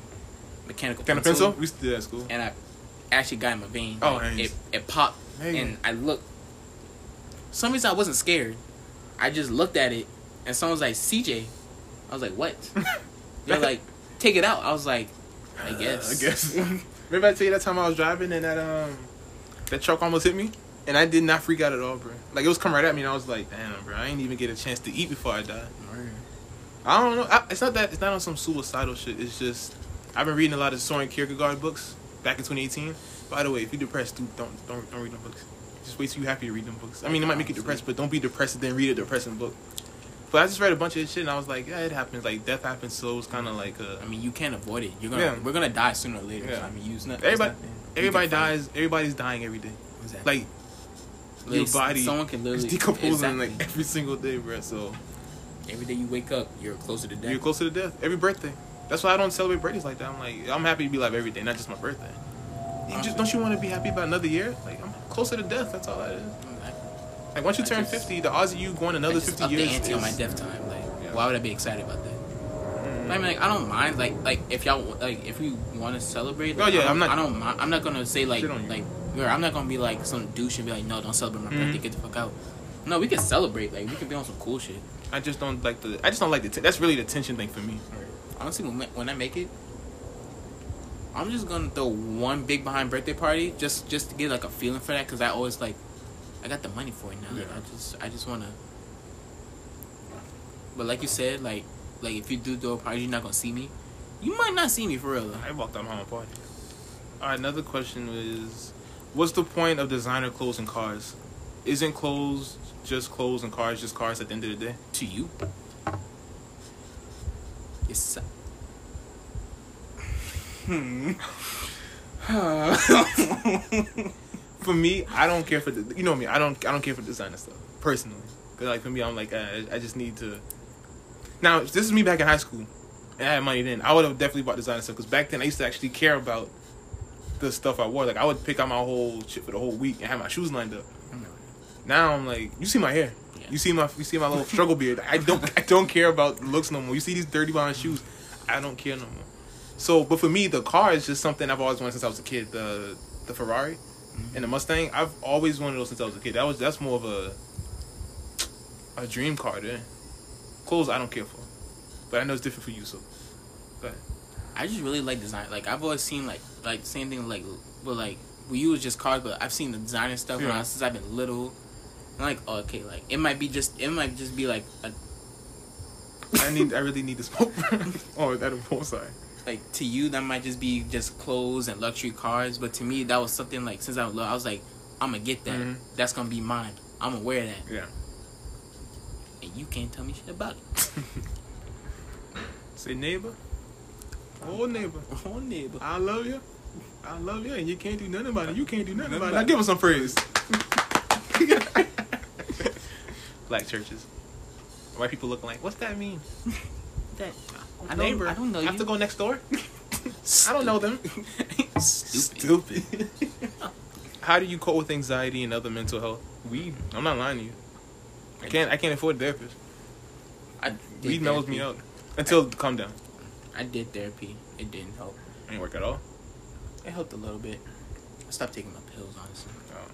mechanical pencil, pencil? We used to do that at school. and I actually got in my vein. Oh, Like, nice. it it popped and I looked. For some reason I wasn't scared. I just looked at it and someone was like CJ. I was like what? They're like take it out. I was like I guess. I guess. Remember I tell you that time I was driving and that um that truck almost hit me, and I did not freak out at all, bro. Like it was coming right at me, and I was like, damn, bro, I ain't even get a chance to eat before I died. I don't know. I, it's not that. It's not on some suicidal shit. It's just I've been reading a lot of Soren Kierkegaard books back in 2018. By the way, if you're depressed, dude, don't don't don't read them books. Just wait till you're happy to read them books. I mean, it might make you depressed, but don't be depressed and then read a depressing book. But I just read a bunch of this shit, and I was like, yeah, it happens. Like death happens, so it's kind of like uh, I mean, you can't avoid it. You're gonna Yeah. we're gonna die sooner or later. Yeah. So, I mean, use not, Everybody- nothing everybody dies. Everybody's dying every day. Exactly. Like your body someone can literally decomposing exactly. like every single day, bro. So every day you wake up, you're closer to death. you're closer to death every birthday. That's why I don't celebrate birthdays like that. I'm like, I'm happy to be alive every day, not just my birthday. You just don't you want to be happy about another year? Like I'm closer to death. That's all that is. Like once you turn just- 50, the odds of you going another just 50 up years the ante is, on my death time. Like, Yeah. why would I be excited about that? Mm. I mean, like, I don't mind. Like, like if y'all like, if we want to celebrate, like, Oh, yeah, I'm not- I don't mind. I'm not gonna say like, Shit on you. like, I'm not gonna be like some douche and be like, no, don't celebrate my Mhm. birthday. Get the fuck out. No, we can celebrate. Like, we can be on some cool shit. I just don't like the. I just don't like the. T- that's really the tension thing for me. Honestly, when, when I make it, I'm just gonna throw one big behind birthday party just just to get like a feeling for that because I always like I got the money for it now. Like, Yeah. I just I just wanna. But like you said, like like if you do throw a party, you're not gonna see me. You might not see me for real. I walked out my home party. All right, another question is, what's the point of designer clothes and cars? Isn't clothes just clothes and cars just cars at the end of the day? To you, it's. Hmm. For me, I don't care for the. You know me. I don't. I don't care for designer stuff personally. Cause like for me, I'm like I, I just need to. Now, this is me back in high school, and I had money then. I would have definitely bought designer stuff because back then I used to actually care about the stuff I wore. Like I would pick out my whole shit for the whole week and have my shoes lined up. Now I'm like, you see my hair. Yeah. You see my you see my little struggle beard. I don't I don't care about looks no more. You see these dirty behind shoes. I don't care no more. So, but for me, the car is just something I've always wanted since I was a kid. The the Ferrari mm-hmm. and the Mustang. I've always wanted those since I was a kid. That was that's more of a a dream car. Then clothes I don't care for, but I know it's different for you. So, go ahead. I just really like design. Like I've always seen like like same thing like but like we use just cars, but I've seen the designer stuff when Yeah. I, since I've been little. I'm like oh, okay, like it might be just it might just be like a, I need I really need to smoke. oh, that a side. like to you that might just be just clothes and luxury cars, but to me that was something like since I was little, I was like I'm gonna get that. Mhm. That's gonna be mine. I'm gonna wear that, Yeah. and you can't tell me shit about it. Say neighbor. Oh neighbor. oh neighbor. I love you. I love you, and you can't do nothing about it. You can't do nothing Nothing about it. about Now give us some praise. Black churches. White people looking like, what's that mean? That I don't, neighbor. I don't know I you. have to go next door. I don't know them. Stupid. Stupid. How do you cope with anxiety and other mental health? Weed. I'm not lying to you. I can't. I can't afford a therapist. I did Weed mellows me out until calm down. I did therapy. It didn't help. It didn't work at all. It helped a little bit. I stopped taking my pills, honestly. Oh.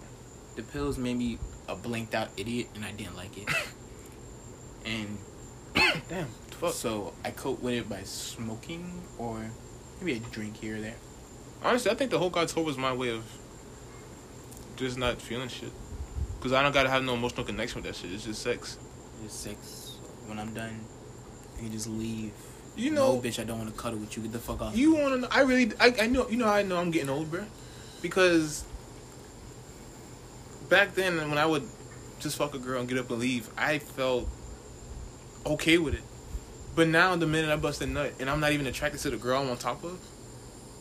The pills made me a blinked out idiot, and I didn't like it. and Damn. Fuck. so I cope with it by smoking or maybe a drink here or there. Honestly, I think the whole God tour was my way of just not feeling shit. Cause I don't gotta have no emotional connection with that shit. It's just sex. Just sex. When I'm done, you just leave. You no, know, bitch, I don't want to cuddle with you. Get the fuck off. you wanna know? I really, I, I know, you know, how I know I'm getting old, bro. Because back then, when I would just fuck a girl and get up and leave, I felt okay with it. But now, the minute I bust a nut and I'm not even attracted to the girl I'm on top of,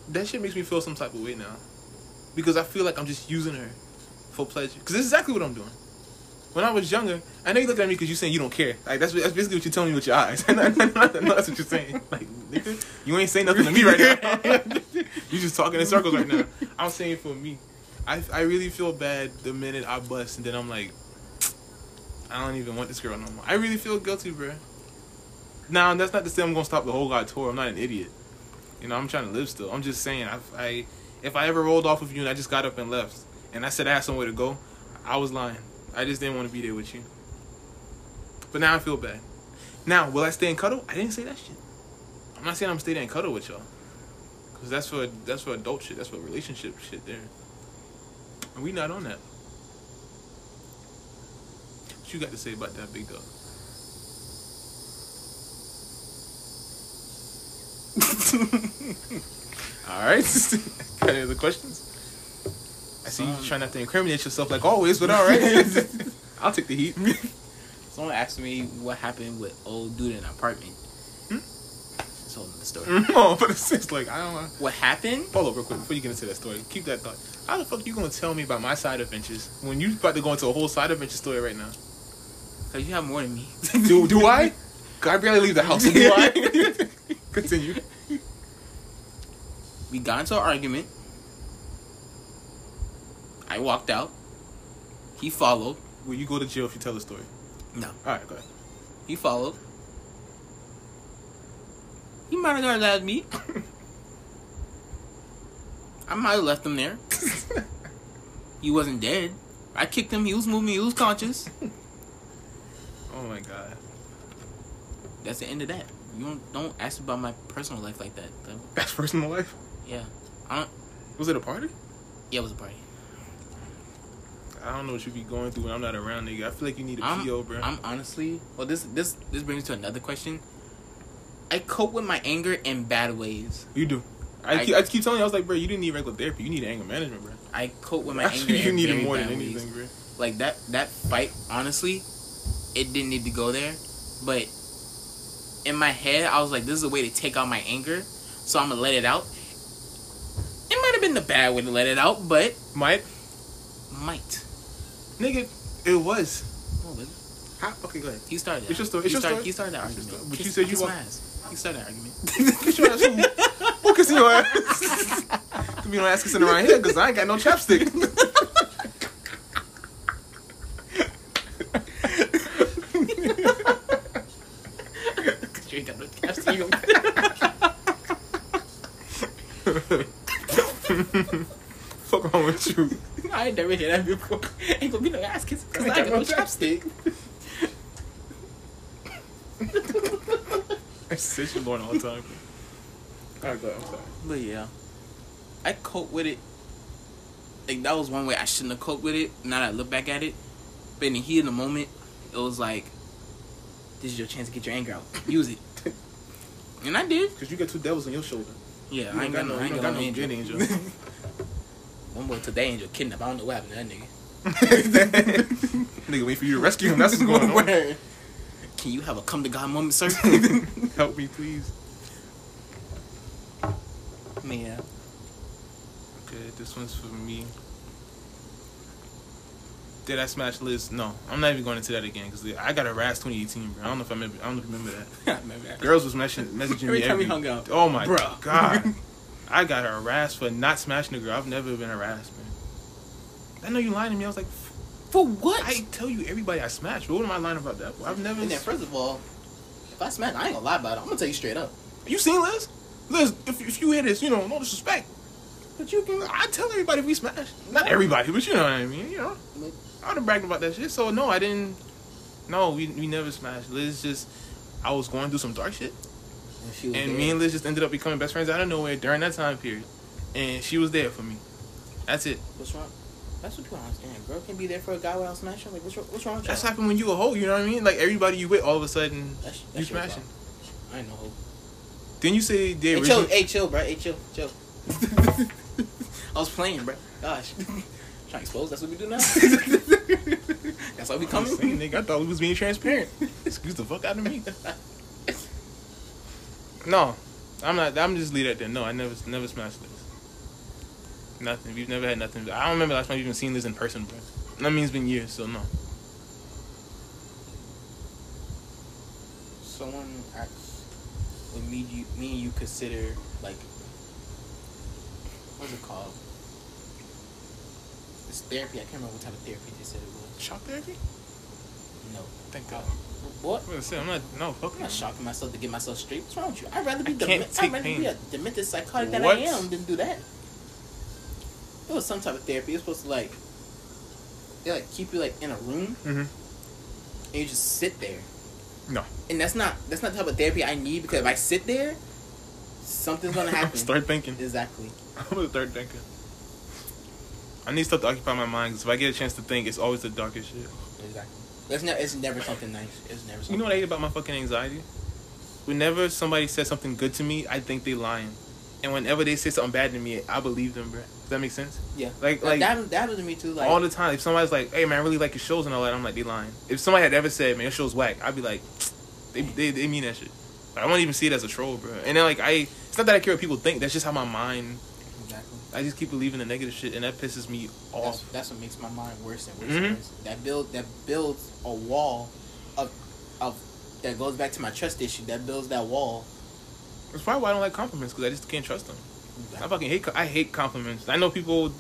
that shit makes me feel some type of way now. Because I feel like I'm just using her for pleasure. Because this is exactly what I'm doing. When I was younger, I know you looking at me because you're saying you don't care. Like that's, that's basically what you're telling me with your eyes. Know that's what you're saying. Like, nigga, you ain't saying nothing to me right now. You're just talking in circles right now. I'm saying for me, I I really feel bad the minute I bust, and then I'm like, I don't even want this girl no more. I really feel guilty, bro. Now that's not to say I'm gonna stop the whole God tour. I'm not an idiot. You know, I'm trying to live still. I'm just saying, I, I if I ever rolled off of you and I just got up and left, and I said I had somewhere to go, I was lying. I just didn't want to be there with you. But now I feel bad. Now, will I stay and cuddle? I didn't say that shit. I'm not saying I'm stay there and cuddle with y'all. Cause that's for that's for adult shit. That's for relationship shit there. And we not on that. What you got to say about that big dog? All right. Any other questions? I see you Um, trying not to incriminate yourself like always, but all right. I'll take the heat. Someone asked me what happened with old dude in an apartment. Told him the story. no, oh, but it's just like I don't want. What happened? Follow up real quick before you get into that story. Keep that thought. How the fuck you gonna tell me about my side adventures when you about to go into a whole side adventure story right now? Cause you have more than me. Do do I? I barely leave the house. Do I? Continue. we got into an argument. I walked out. He followed. Will you go to jail if you tell the story? No. All right, go ahead. He followed. He might have got at me. I might have left him there. He wasn't dead. I kicked him. He was moving. He was conscious. oh my god. That's the end of that. You don't don't ask about my personal life like that. though. That's personal life. Yeah, I don't. Was it a party? Yeah, it was a party. I don't know what you be going through when I'm not around, nigga. I feel like you need a I'm, PO, bro. I'm honestly. Well, this this this brings to another question. I cope with my anger in bad ways. you do. I, I- keep, I keep telling you, I was like, bro, you didn't need regular therapy. You need anger management, bro. I cope with my Actually, anger you need it more than ways. anything, bro. like that that fight honestly it didn't need to go there but in my head i was like this is a way to take out my anger so i'm gonna let it out it might have been the bad way to let it out but might might nigga, it was. oh, How? Okay, go ahead. he started It's your story. he, It's your started, story. he started that argument. But you said you kiss wa- my ass. he started that argument Kiss your ass. Who? Who kissing your ass? Be no ass kissing around here because I ain't got no chapstick. you ain't got no you. Fuck wrong with you? I ain't never heard that before. Ain't gonna be no ass kissing because I ain't got no chapstick. I sit born all the time. Alright, go ahead. I'm sorry. But yeah, I cope with it. Like that was one way I shouldn't have coped with it. Now that I look back at it, but in the heat of the moment, it was like, "This is your chance to get your anger out. Use it." and I did. Because you got two devils on your shoulder. Yeah, You I ain't got no, I ain't don't got no good angel. angel. One boy took that angel kidnapped. I don't know what happened to that nigga. Nigga, wait for you to rescue him. That's what's going on. Can you have a come to God moment, sir? Help me, please. Man, Okay, this one's for me. Did I smash Liz? No, I'm not even going into that again because I got harassed 2018, bro. I don't know if I remember. I don't know if you remember that. Remember that. Girls was messaging, messaging Every me time we hung out. Oh my Bruh. god, I got harassed for not smashing a girl. I've never been harassed, man. I know you lying to me. I was like, For what? I tell you everybody I smashed. What am I lying about that? I've never. and then, first of all, if I smack, I ain't gonna lie about it. I'm gonna tell you straight up. You seen Liz? Liz, if, if you hear this, you know, no disrespect. But you can, I tell everybody we smash. Not everybody, but you know what I mean, you know. But- I would have bragged about that shit. So, no, I didn't. No, we, we never smashed. Liz just, I was going through some dark shit. And, she was And me and Liz just ended up becoming best friends out of nowhere during that time period. And she was there for me. That's it. What's wrong? That's what you don't understand. Girl can be there for a guy without smashing. Like, what's wrong, what's wrong with That's happened when you a hoe, you know what I mean? Like everybody you with, all of a sudden, That's, you that's smashing. I ain't no hope. Then you say they Hey, chill, hey, chill, bro. Hey, chill, chill. I was playing, bro. Gosh. Trying to expose, that's what we do now. that's why we I'm saying, nigga, I thought we was being transparent. Excuse the fuck out of me. No, I'm not. I'm just leave that there. No, I never, never smashed this. Nothing. We've never had nothing. I don't remember last time we've even seen this in person, bro. That means it's been years, so no. Someone asks, would me, you, me and you consider, like, what's it called? It's therapy. I can't remember what type of therapy they said it was. Shock therapy? No. Thank God. What? I'm say I'm not. No, fuck I'm not shocking myself to get myself straight. What's wrong with you? I'd rather be I can't dement- take I'd rather pain. be a demented psychotic than What? I am than do that. It was some type of therapy. It's supposed to like they like keep you like in a room Mhm. and you just sit there. No. And that's not that's not the type of therapy I need because if I sit there, something's gonna happen. Start thinking. Exactly. I'm gonna start thinking. I need stuff to occupy my mind because if I get a chance to think, it's always the darkest shit. Exactly. It's never. It's never something nice. It's never. Something You know what I hate about my fucking anxiety? Whenever somebody says something good to me, I think they lying. And whenever they say something bad to me, I believe them, bro. Does that make sense? Yeah. Like, like that, that happened to me too. Like all the time. If somebody's like, "Hey, man, I really like your shows and all that," I'm like, they lying. If somebody had ever said, "Man, your show's whack," I'd be like, they, they, they mean that shit. I won't even see it as a troll, bro. And then like I, it's not that I care what people think. That's just how my mind. exactly. I just keep believing the negative shit, and that pisses me off. that's what makes my mind worse and worse Mhm. and worse. That build that builds a wall of of that goes back to my trust issue. That builds that wall. That's probably why I don't like compliments because I just can't trust them. I fucking hate. I hate compliments. I know people,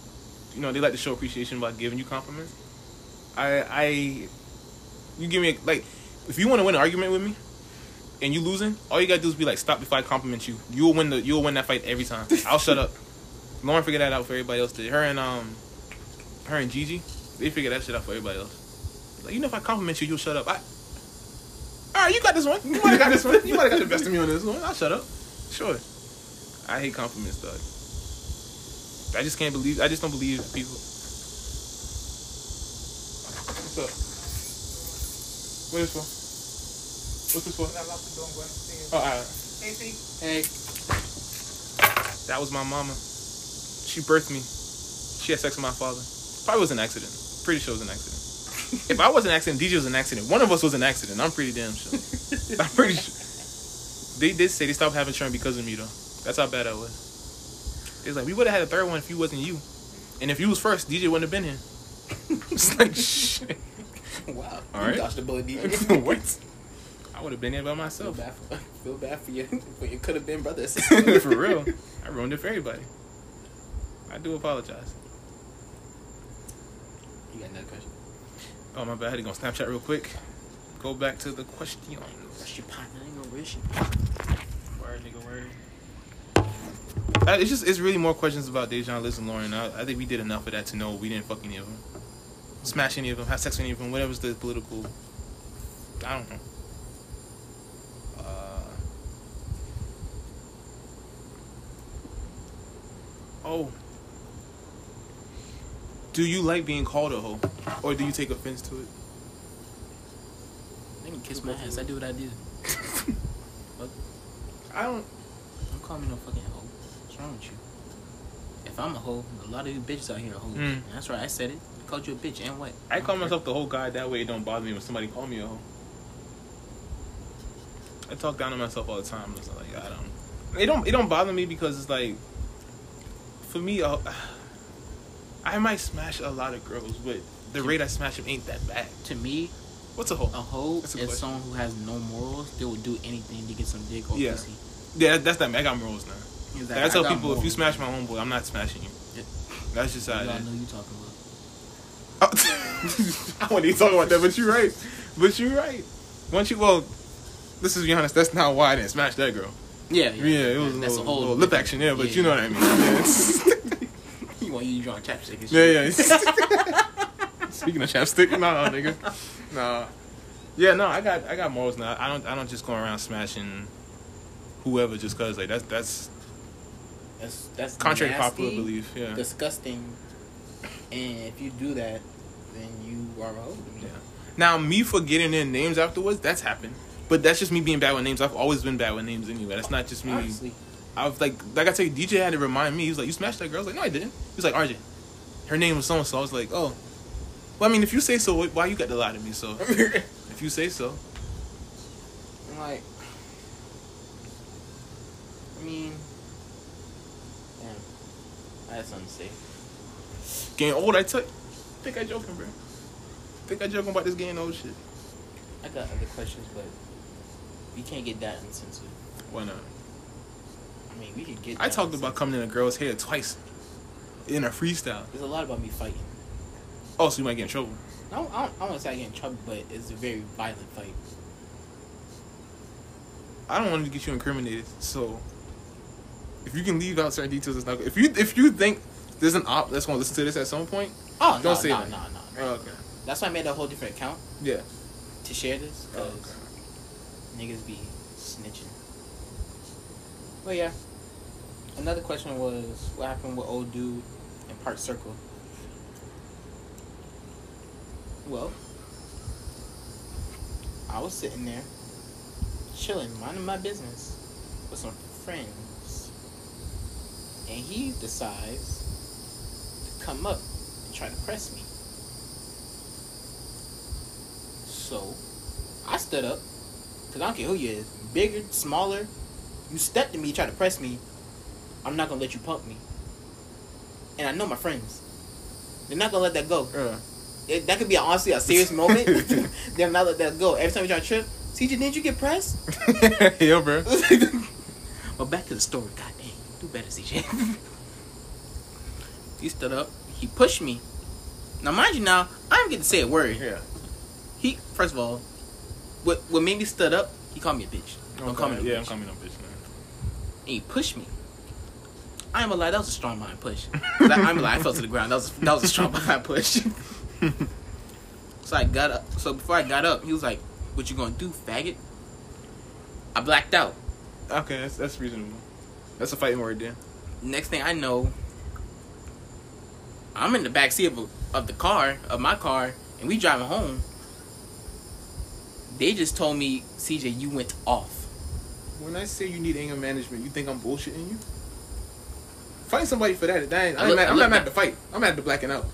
you know, they like to show appreciation by giving you compliments. I, I, you give me like, if you want to win an argument with me, and you losing, all you gotta do is be like, stop before I compliment you. You'll win the. You'll win that fight every time. I'll shut up. Lauren figured that out for everybody else. Did her and um, her and Gigi, they figured that shit out for everybody else. Like, you know, if I compliment you, you'll shut up. I. All right, you got this one. You might have got this one. You might have got the best of me on this one. I'll shut up. Sure. I hate compliments, dog. I just can't believe. I just don't believe people. What's up? What is this for? What's this for? Oh, alright. Hey, P. Hey. That was my mama. She birthed me. She had sex with my father. Probably was an accident. Pretty sure it was an accident. if I was an accident, DJ was an accident. One of us was an accident. I'm pretty damn sure. I'm pretty sure. They did say they stopped having children because of me though. That's how bad I was. It's like we would have had a third one if you wasn't you, and if you was first, DJ wouldn't have been here. it's like shit. Wow. All you right. dodged the bullet, DJ. what? I would have been here by Feel myself. bad for feel bad for you for your could have been brothers. for real. I ruined it for everybody. I do apologize. You got another question? Oh my bad. I had to go on Snapchat real quick. Go back to the question. Your partner? I ain't gonna rush you. Word, nigga, word. Uh, It's just it's really more questions about Dejan, Liz, and Lauren. I, I think we did enough of that to know we didn't fuck any of them, smash any of them, have sex with any of them, whatever's the political. I don't know. Uh, oh. Do you like being called a hoe, or do you take offense to it? Let me kiss my ass. I do what I do. I don't. Don't call me no fucking hoe. Wrong with you? If I'm a hoe, a lot of you bitches out here are hoes. Mm. That's right, I said it. I called you a bitch and what? I call myself the whole guy. That way, it don't bother me when somebody call me a hoe. I talk down to myself all the time. It's like I don't. It don't. It don't bother me because it's like, for me, uh, I might smash a lot of girls, but the rate I smash them ain't that bad. To me, What's a hoe? a hoe That's a is question. someone who has no morals. They will do anything to get some dick or Yeah. pussy. Yeah, that's that. I got morals now. Exactly. Like, I tell got people, if you smash my homeboy, I'm not smashing you. Yeah. That's just you how all it is. know you talking about. Oh, I wasn't even talking about that, but you're right. But you're right. Once you well, let's just be honest. That's not why I didn't smash that girl. Yeah, Yeah, it was a That's little, a whole little lip action there, but yeah. you know what I mean. Yeah, you want you drawing chapstick and yeah. yeah. Speaking of chapstick, nah, nigga, nah. Yeah, no, I got I got morals now. I don't I don't just go around smashing whoever just cause like that's that's That's that's contrary to popular belief. Yeah. disgusting. And if you do that, then you are a hoe. Yeah. Now, me forgetting their names afterwards, that's happened. But that's just me being bad with names. I've always been bad with names anyway. That's not just me. Honestly, I've like, like I tell you, DJ had to remind me. He was like, "You smashed that girl." I was like, "No, I didn't." He was like, "RJ, her name was so and so." I was like, "Oh, well, I mean, if you say so, why you got to lie to me?" So, if you say so, I'm like, I mean, I had something to say. getting old, I tell. Think I joking, bro? Think I joking about this getting old shit? I got other questions, but we can't get that insensitive. Why not? I mean, we could get. I talked about coming in a girl's hair twice in a freestyle. There's a lot about me fighting. Oh, so you might get in trouble. I don't, I don't, I don't want to say I get in trouble, but it's a very violent fight. I don't want to get you incriminated. So if you can leave out certain details, it's not. If you if you think there's an op that's going to listen to this at some point, Oh, Don't no, say no, that. no, no. oh, okay, That's why I made a whole different account yeah, to share this. oh, Cause okay. niggas be snitching. But yeah, Another question was what happened with old dude in Park Circle. Well, I was sitting there, chilling, minding my business with some friends, and he decides to come up and try to press me. So, I stood up, because I don't care who you is, bigger, smaller, you stepped to me, try to press me, I'm not gonna let you pump me. And I know my friends. They're not gonna let that go. Uh, It, that could be honestly a serious moment. They're not let that go. Every time you try to trip, CJ, didn't you get pressed? yeah, bro. well, back to the story. God better, CJ. he stood up. He pushed me. Now, mind you, now I don't get to say a word. Yeah. He first of all, what what made me stood up? He called me a bitch. Don't call me a Yeah, bitch. I'm coming up, bitch. Man. and he pushed me. I am a lie. That was a strong mind push. I, I'm a lie. I fell to the ground. That was that was a strong mind push. so I got up. So before I got up, he was like, "What you gonna do, faggot?" I blacked out. Okay, that's that's reasonable. That's a fighting word, then. Next thing I know, I'm in the back seat of, a, of the car of my car, and we driving home. They just told me, CJ, you went off. When I say you need anger management, you think I'm bullshitting you? Fight somebody for that. that ain't, I I'm, look- mad, I I'm look not mad down- at the fight. I'm mad at the blacking out.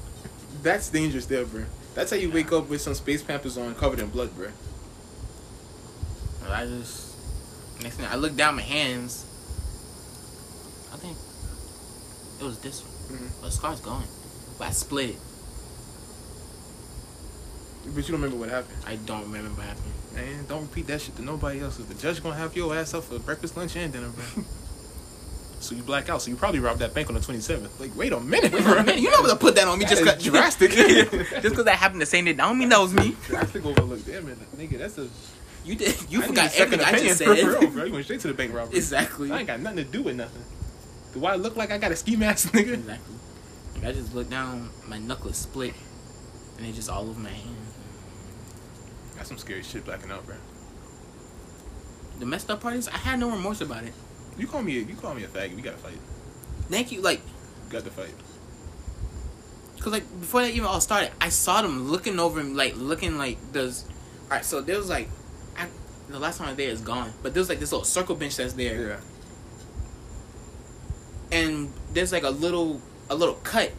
That's dangerous there, bro. That's how you wake up with some space pampers on covered in blood, bro. I just next thing I look down my hands. I think it was this one. Mhm. But the scar's going. But I split it. But you don't remember what happened. I don't remember what happened. Man, don't repeat that shit to nobody else. 'cause The judge gonna have your ass up for breakfast, lunch, and dinner, bro. so you black out. So you probably robbed that bank on the 27th. Like, wait a minute, Wait bro. a minute, you know to put that on me just That cause drastic. just because that happened the same day. Don't mean that was me. Drastic overlook. Damn it, nigga. That's a. You did. You I forgot everything I just said. For real, bro. You went straight to the bank robbery. exactly. I ain't got nothing to do with nothing. Do I look like I got a ski mask, nigga? Exactly. Like, I just looked down, my knuckle is split, and it's just all over my hand. That's some scary shit blacking out, bro. The messed up part is I had no remorse about it. You call me a, you call me a faggot. We gotta fight. Thank you, like, We got to fight. cause like before that even all started, I saw them looking over him, like looking like does. All right, so there was like, I, the last time I was there is gone, but there was like this little circle bench that's there, Yeah. And there's like a little a little cut,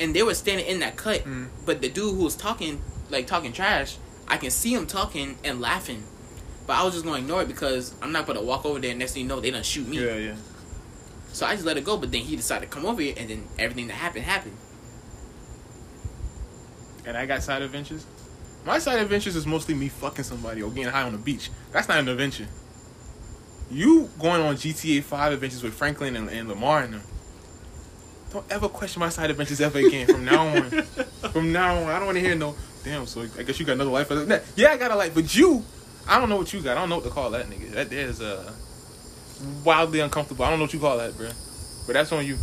and they were standing in that cut, Mm. but the dude who was talking like talking trash, I can see him talking and laughing. But I was just gonna ignore it because I'm not gonna walk over there and next thing you know they done shoot me. Yeah, yeah. So I just let it go. But then he decided to come over here, and then everything that happened happened. And I got side adventures. My side adventures is mostly me fucking somebody or getting high on the beach. That's not an adventure. You going on GTA 5 adventures with Franklin and, and Lamar and them. Don't ever question my side adventures ever again from now on. from now on, I don't want to hear no. Damn, so I guess you got another life. Yeah, I got a life, but you, I don't know what you got. I don't know what to call that nigga. That is uh wildly uncomfortable. I don't know what you call that, bro. But that's on you.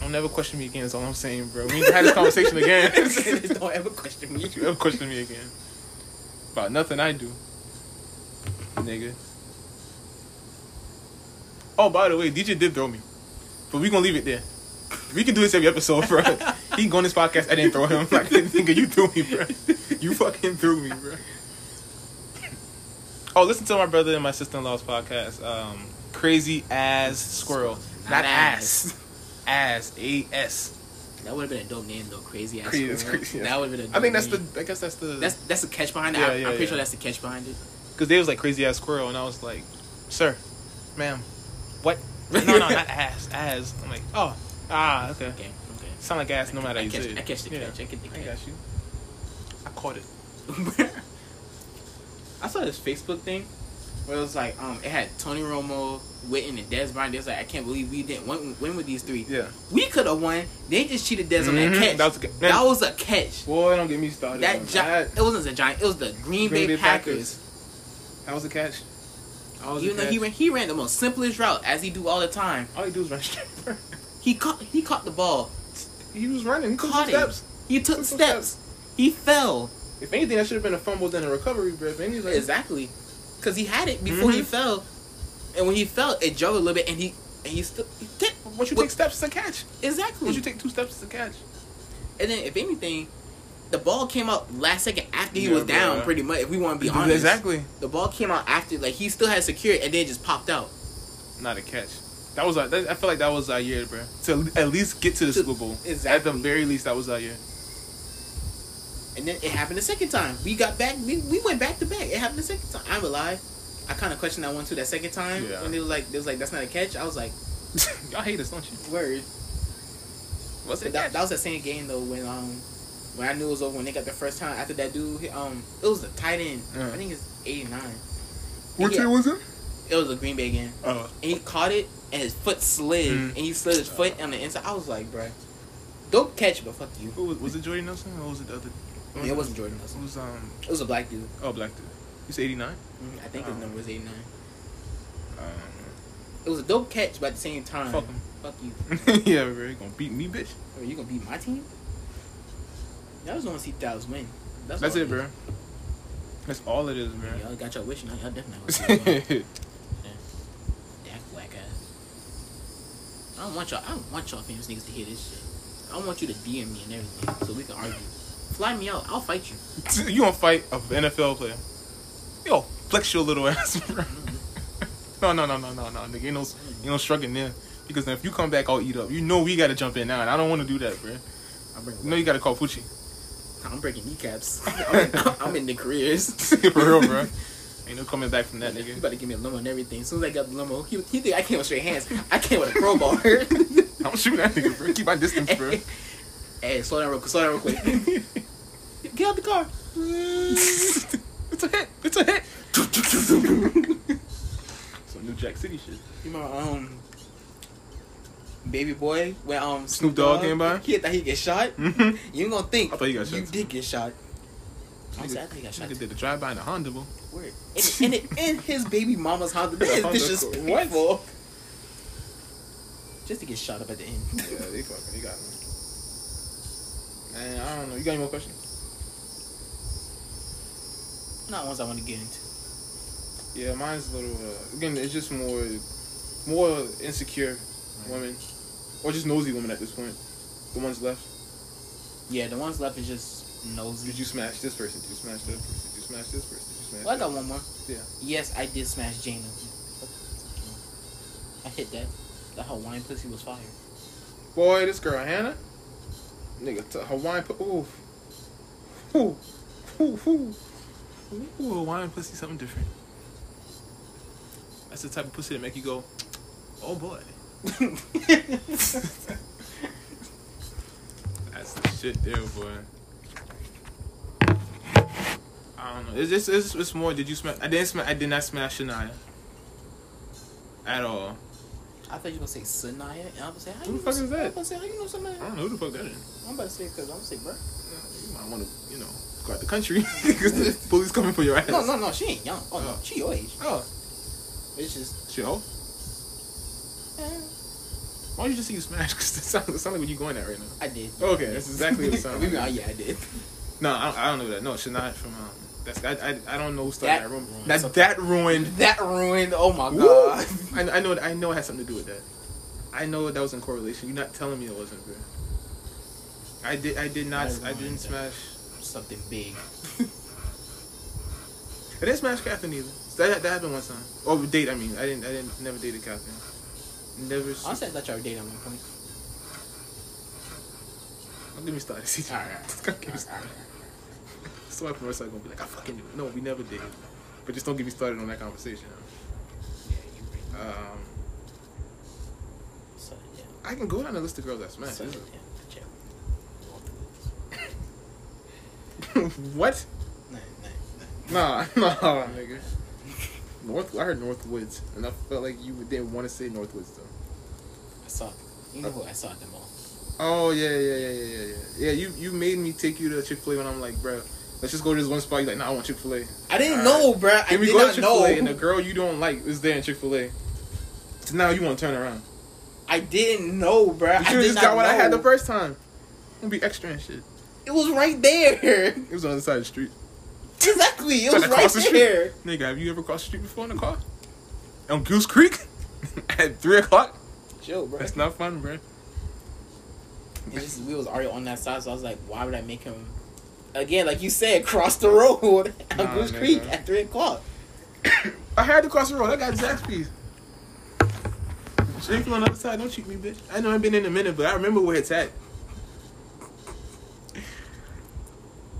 Don't ever question me again. Is all I'm saying, bro. We need to have this conversation again. Don't ever question me. Don't you ever question me again about nothing I do, nigga. Oh, by the way, DJ did throw me, but we gonna leave it there. We can do this every episode, bro. he go on this podcast. I didn't throw him. Like, nigga, you threw me, bro. You fucking threw me, bro. Oh, listen to my brother and my sister in law's podcast. Um, Crazy as squirrel, not, Not ass. Ass, A S. That would have been a dope name though. Crazy ass. Crazy, squirrel. crazy. That would have been a dope I think that's name. the. I guess that's the. That's that's the catch behind it. Yeah, I, yeah, I'm pretty yeah. sure that's the catch behind it. Because they was like crazy ass squirrel, and I was like, "Sir, ma'am, what? No, no, not ass, ass." I'm like, "Oh, ah, okay." Okay, okay. Sound like ass, no matter how I you catch, say it. I catch the Yeah, catch. I get the I catch. got you. I caught it. I saw this Facebook thing where it was like, um, it had Tony Romo, Witten, and Dez Bryant. They was like, I can't believe we didn't win, win with these three. Yeah. We could have won. They just cheated Dez on that Mhm. catch. That was a That was a catch. Boy, don't get me started. That gi- that. it wasn't a giant. It was the Green, Green Bay, Bay Packers. That was a catch. Even though he ran, he ran the most simplest route as he do all the time. All he do is run straight. He caught he caught the ball. he was running. He took Caught it. steps. He took Took some steps. He fell. If anything, that should have been a fumble than a recovery, bro. If anything, Exactly. Because he had it before he Mhm. fell. And when he fell, it juggled a little bit and he and he still he did, Once you What- take steps, it's a catch. exactly. Once you take two steps, it's a catch. and then if anything, the ball came out last second after he Yeah, was down. bro. Pretty much, if we want to be honest, Exactly. The ball came out after, like he still had secured, and then it just popped out. Not a catch. That was. our- that- I feel like that was our year, bro. To at least get to the To- Super Bowl. Exactly. At the very least, that was our year. And then it happened the second time. We got back. We, we went back to back. It happened the second time. I'm alive. I kind of questioned that one too. That second time Yeah. when it was like, it was like that's not a catch. I was like, Y'all hate us, don't you? word. What's that, that was that same game though when um when I knew it was over when they got the first time after that dude hit, um it was the tight end. Yeah. I think it's eighty nine. What Yeah. year was it? It was a Green Bay game. Oh. And he caught it and his foot slid Mm. and he slid his foot on the inside. I was like, bruh, dope catch, but fuck you. Who was, was it? Jordan Nelson or was it the other? Mean, it wasn't Jordan Nelson. It was um. It was a black dude. Oh, black dude. Said eighty nine. Mm, I think his Oh. number was eighty nine. Um, It was a dope catch, but at the same time, fuck him. fuck you. yeah, bro. You gonna beat me, bitch. Are you gonna beat my team? Y'all just want to see Dallas win. That's all it, bro. That's all it is, bro. Y'all got your wish now. Y'all definitely want to see him. Dak whack ass. I don't want y'all. I don't want y'all famous niggas to hear this shit. I want you to DM me and everything so we can argue. Fly me out. I'll fight you. you gonna fight a NFL player? Yo, flex your little ass, bro. no, no, no, no, no, no, nigga. Ain't no, ain't no shrugging there. Because if you come back, I'll eat up. You know we gotta jump in now, and I don't want to do that, bro. You know you gotta call Pucci. I'm breaking kneecaps. I'm in, I'm in the careers. For real, bro. Ain't no coming back from that, You nigga. about to give me a limo and everything. As soon as I got the limo, he, he think I came with straight hands. I came with a crowbar. I'm shooting that nigga, bro. Keep my distance, bro. hey, slow down real quick. Slow down real quick. Get out the car. it's a hit. It's a hit. Some New Jack City shit. You remember um, baby boy when um Snoop Dogg came by? He thought he get shot. Mhm. You ain't gonna think. I thought he got shot. You shot. did get shot. I said I he shot. Nigga did the drive by in a Honda. Word. And, and, and his baby mama's Honda. That is disrespectful. Just to get shot up at the end. Yeah, they fucking, they got me. Man, I don't know. You got any more questions? Not ones I want to get into. Yeah, mine's a little. Uh, again, it's just more, more insecure women, or just nosy women at this point. The ones left. Yeah, the ones left is just nosy. Did you smash this person? Did you smash that person? Did you smash this person? Did you smash? Well, I that got one more. Yeah. Yes, I did smash Jana. I hit that. The Hawaiian pussy was fire. Boy, this girl Hannah, nigga, t- Hawaiian. Pu- ooh, ooh, ooh, ooh, ooh, Hawaiian pussy, something different. That's the type of pussy that make you go, oh boy. That's the shit there, boy. I don't know. It's just it's, it's more. Did you smash? I didn't smash. I did not smash Shania. At all. I thought you were gonna say Sanaya, and I was gonna say, how Who you the fuck know, is that? I was gonna say, how you know Sanaya? I don't know who the fuck that is. I'm about to say because I'm gonna say, bro. You might want to, you know, go out the country because the police coming for your ass. No, no, no, she ain't young. Oh, no, Oh. she your age. Oh, It's just, she ho. Why don't you just say you smash? Because it sounds, it sounds like what you're going at right now. I did. Okay, that's exactly what it sounds like. yeah, I did. No, I, I don't know that. No, Shania from um. That's I, I, I don't know who started That that. ruined That something. that ruined. That ruined. Oh my god. I, I know I know it has something to do with that. I know that was in correlation. You're not telling me it wasn't, bro. I did I did not I didn't smash. Something big. I didn't smash Catherine either. So that that happened one time. Oh, date I mean. I didn't I didn't never dated Catherine. Never. Honestly, I thought y'all were dating at one point. Don't get me started. CJ. Alright, alright. Don't get me started. Somebody from Northside gonna be like, I fucking knew. No, we never did. But just don't get me started on that conversation. Yeah, you right. Um, So, yeah. I can go down the list of girls I smashed. So, yeah. What? Nah, nah, nah. Nah, nah, nigga. North. I heard Northwoods, and I felt like you didn't want to say Northwoods though. I saw. You know who I saw at the mall. Oh yeah, yeah, yeah, yeah, yeah, yeah. Yeah, you you made me take you to Chick Fil A when I'm like, bro, let's just go to this one spot. You're like, nah, I want Chick Fil A. I didn't Alright. know, bruh. I Then we did go to not Chick know. Fil A, and the girl you don't like is there in Chick Fil A. So now you want to turn around. I didn't know, bruh. You I did just not got what I had the first time. Don't be extra and shit. It was right there. It was on the other side of the street. exactly. It was right the street. there. Nigga, have you ever crossed the street before in a car? On Goose Creek? At 3 o'clock? Chill, bro. That's not fun, bro. It's just, we was already on that side, so I was like, why would I make him? Again, like you said, cross the road on Nah, Goose. Creek at three o'clock. I had to cross the road. I got Zaxby's. You on the other side, don't cheat me, bitch. I know I've been in a minute, but I remember where it's at.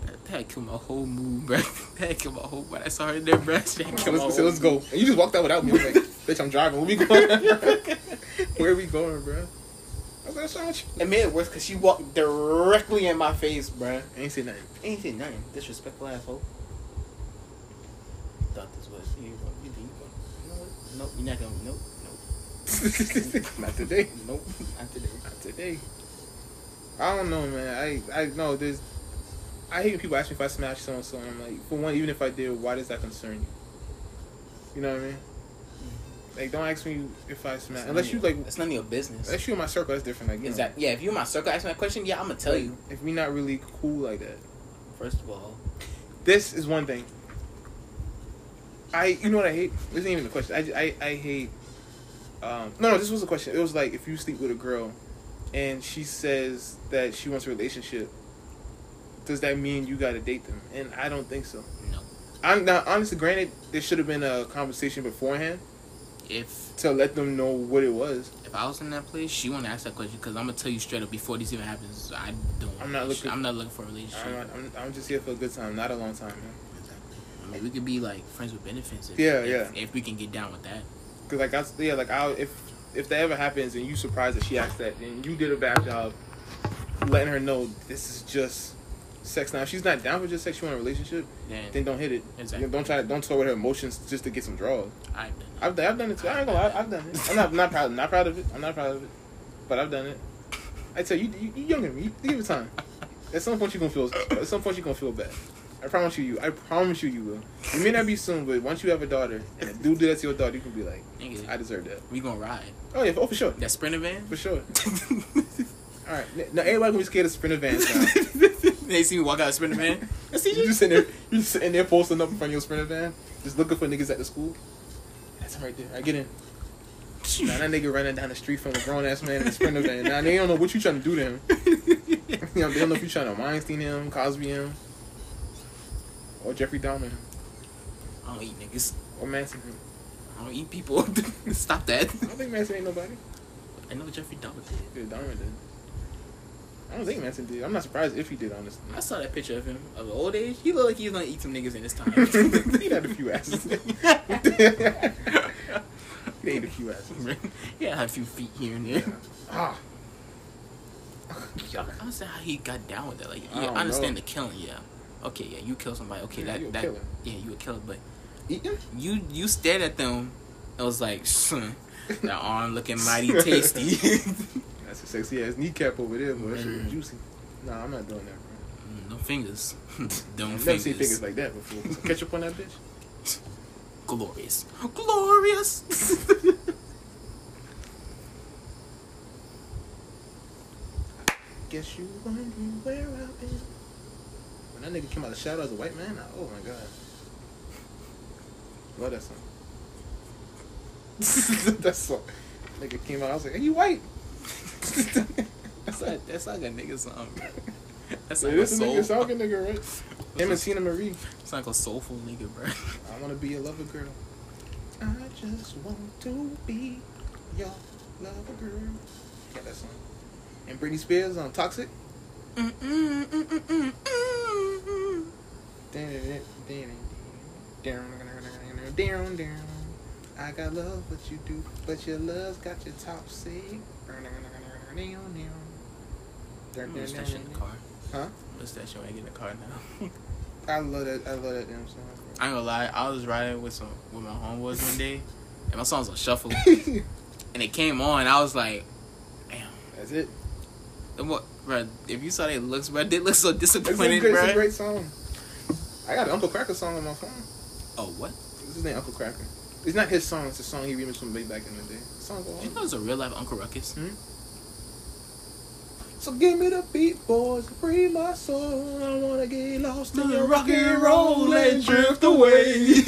That, that killed my whole mood, bro. That killed my whole. When I saw her in there, bro, that killed my let's, so let's go. And you just walked out without me. I was like, bitch, I'm driving. Where we going? Where we going, bro? I was like, what's wrong? It made it worse because she walked directly in my face, bro. Ain't say nothing. Ain't say nothing. Disrespectful asshole. Thought this was you. You think you going? You know what? Nope. You're not gonna. Nope. Nope. Not today. Nope. Not today. Not today. I don't know, man. I I know there's. I hate when people ask me if I smash so and so. I'm like, for one, even if I did, why does that concern you? You know what I mean? Like, don't ask me if I smash unless you like. It's none of your business. Unless you in my circle, that's different. Like, you Exactly. Yeah. If you're in my circle, ask me that question. Yeah, I'm gonna tell like, you. if we not really cool like that. First of all, This is one thing. I you know what I hate? This ain't even a question. I, I, I hate. Um, no, no, this was a question. It was like if you sleep with a girl, and she says that she wants a relationship, does that mean you got to date them? And I don't think so. no. I'm now honestly. Granted, there should have been a conversation beforehand If to let them know what it was. if I was in that place, she wouldn't ask that question because I'm gonna tell you straight up before this even happens. I don't. I'm not looking- I'm not looking for a relationship. I'm, not, I'm, I'm just here for a good time, not a long time, man. Exactly. I mean, we could be like friends with benefits. If, Yeah, if, yeah. If we can get down with that. Cause like I yeah like I if if that ever happens and you surprised that she asked that and you did a bad job letting her know this is just sex now if she's not down for just sex she want a relationship Then, then don't hit it Exactly. Don't try to don't toy with her emotions just to get some draws I've done, I've done it too I ain't gonna lie I've done it I'm not not proud not proud of it I'm not proud of it but I've done it I tell you you, you younger than me you give it time at some point you gonna feel at some point you gonna feel bad I promise you, you. I promise you, you will. It may not be soon, but once you have a daughter, and a dude do that to your daughter, you can be like, nigga, I deserve that. we gonna ride. Oh yeah, oh for sure, That sprinter van. for sure. All right, now everybody gonna be scared of sprinter vans now. they see me walk out of sprinter van. That's you just sitting there, you just sitting there posting up in front of your sprinter van, just looking for niggas at the school. That's him right there. I get in. Now that nigga running down the street from a grown ass man in a sprinter van. Now they don't know what you trying to do to him. You know, they don't know if you trying to Weinstein him, Cosby him, or Jeffrey Dahmer him, I don't eat niggas. or Manson him. I don't eat people. Stop that. I don't think Manson ain't nobody. I know Jeffrey Dahmer did. Yeah, Dahmer did. I don't think Manson did. I'm not surprised if he did, honestly. I saw that picture of him of old age. He looked like he was gonna eat some niggas in his time. he had a few asses. he ate a few asses. yeah, had a few feet here and there. Ah, I don't understand how he got down with that. Like, I yeah, don't I understand know. the killing. Yeah, okay, yeah, you kill somebody. Okay, Yeah, that that killer. yeah, you a killer. But eating? you you stared at them. It was like, that arm looking mighty tasty. That's a sexy ass kneecap over there, but that shit was juicy. Nah, I'm not doing that, bro. Mm, no fingers. I've never fingers. seen fingers like that before. Catch up on that bitch? Glorious. Glorious. Guess you wondering where I've been. When that nigga came out of the shadow as a white man, I, oh my god. Love that song. that song. Nigga came out, I was like, are you white? That's like that's like a nigga song. bro. That's Yeah, like a this a nigga soul. talking nigga, right? Him and Teena Marie. It's like a soulful nigga, bro. I wanna be your lover girl. I just want to be your lover girl. Yeah, that song. And Britney Spears on Toxic. Down, down. down. I got love what you do, but your love's got your top sick. I'm gonna in the car. Huh? What's that shit when I get in the car now? I love that. I love that damn song. I ain't gonna lie, I was riding with some with my homeboys one day, and my song's on shuffle, and it came on. I was like, damn, That's it. and what, bro? If you saw their looks, bro, they look so It's a, disappointed, great, it's a great song. I got an Uncle Kracker song on my phone. Oh, what? This is name Uncle Kracker. It's not his song. It's a song he remixed from way back in the day. The song go Did you know it's a real life Uncle Ruckus? Hmm? So give me the beat, boys, free my soul. I wanna get lost in your rock and roll and drift away.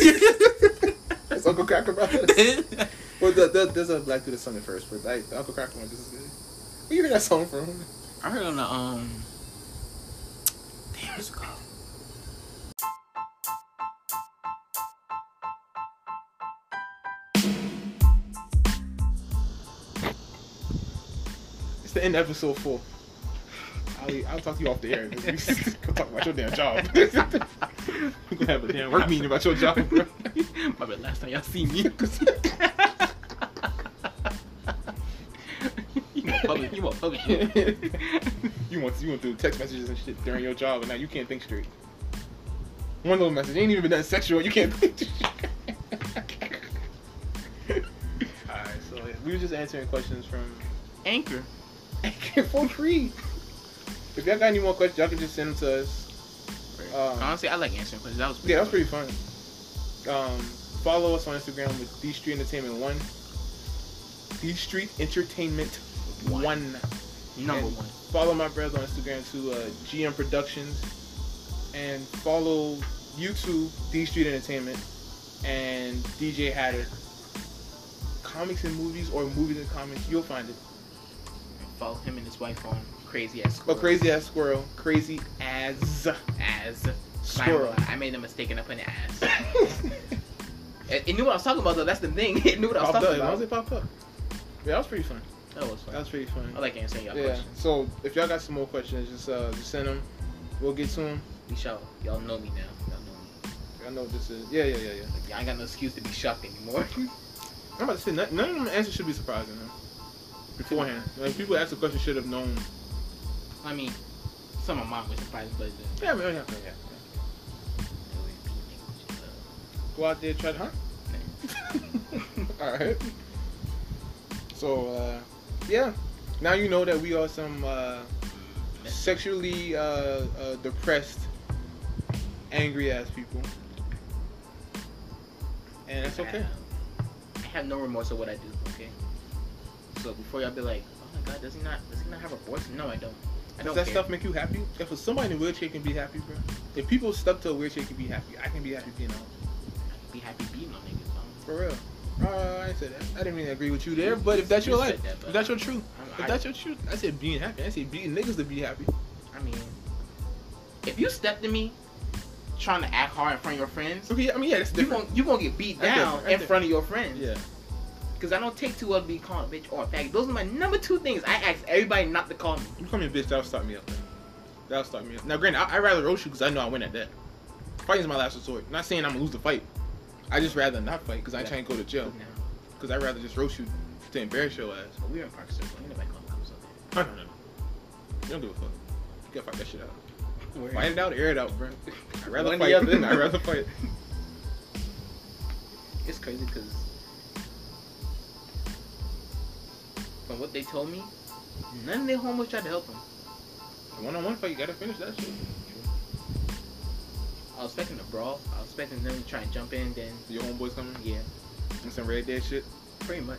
That's Uncle Kracker, bro. well, the the, the, there's a Black Dude that sung it first, but like, the Uncle Kracker one just as good. Where you hear that song from? I heard on the um. Damn, what's it called? It's the end of episode four. I'll, I'll talk to you off the air. Go talk about your damn job. we gonna have a damn work meeting about your job, bro. My bad. Last time y'all see me. you want public? You want public? you want you went through text messages and shit during your job, and now you can't think straight. One little message ain't even that sexual. You can't think. Alright, so yeah, we were just answering questions from Anchor. Anchor. for free. If y'all got any more questions, y'all can just send them to us. Um, Honestly, I like answering questions. That was Yeah, that was pretty fun. Um, follow us on Instagram with D Street Entertainment One. D Street Entertainment One. One. number and one. Follow my brother on Instagram to uh, GM Productions, and follow YouTube D Street Entertainment and DJ Hatter. Comics and movies or movies and comics, you'll find it. Follow him and his wife on Crazy Ass Oh, Squirrel. crazy ass squirrel, crazy as As Squirrel. I made a mistake and I put an ass. It, it knew what I was talking about though. That's the thing. It knew what I was up. talking long about. as it popped up. Yeah, that was pretty fun. That was fun. That was pretty fun. I like answering y'all Yeah. questions. So if y'all got some more questions, just uh, just send them. We'll get to them. We shall. Y'all know me now. Y'all know me. I know what this is. Yeah, yeah, yeah, yeah. Like, y'all ain't got no excuse to be shocked anymore. I'm about to say none, none of them answers should be surprising though. Beforehand, like people ask the question should have known. I mean, some of mine were surprised, but uh, Yeah, man, yeah, yeah. Go out there, try to, huh? All right. So uh, yeah, now you know that we are some uh, sexually uh, uh, depressed, angry ass people, and that's okay. I have no remorse of what I do. Okay. So before y'all be like, oh my god, does he not? Does he not have a voice? No, I don't. Does that care. stuff make you happy? If somebody in a wheelchair can be happy, bro. If people stuck to a wheelchair can be happy, I can be happy being out. be happy beating on niggas. For real. Uh, I said that. I didn't really agree with you there, but if that's your You life, that, if that's your truth, if that's your truth, I said being happy. I said beating niggas to be happy. I mean, if you stepped to me trying to act hard in front of your friends, Okay, I mean, yeah, that's you different. gonna you gonna get beat down in front of your friends. Yeah. Cause I don't take too well to be called a bitch or a faggot. Those are my number two things. I ask everybody not to call me. You call me a bitch, that'll start me up. That'll start me up. Now, granted, I, I'd rather roast you because I know I win at that. Fighting is my last resort. Not saying I'm gonna lose the fight. I just rather not fight because I ain't trying to go to jail. Because I'd rather just roast you to embarrass your ass. but we're in Park Circle. Ain't nobody calling cops up there. No, no, no. You don't give a fuck. You gotta fight that shit out. Word. Fight it out, air it out, bro. I'd rather One fight. I'd rather fight. It's crazy because from what they told me, none of their homeboys tried to help them. One on one fight, you gotta finish that shit. I was expecting a brawl. I was expecting them to try and jump in. Then Your homeboys coming yeah, and some red dead shit. pretty much.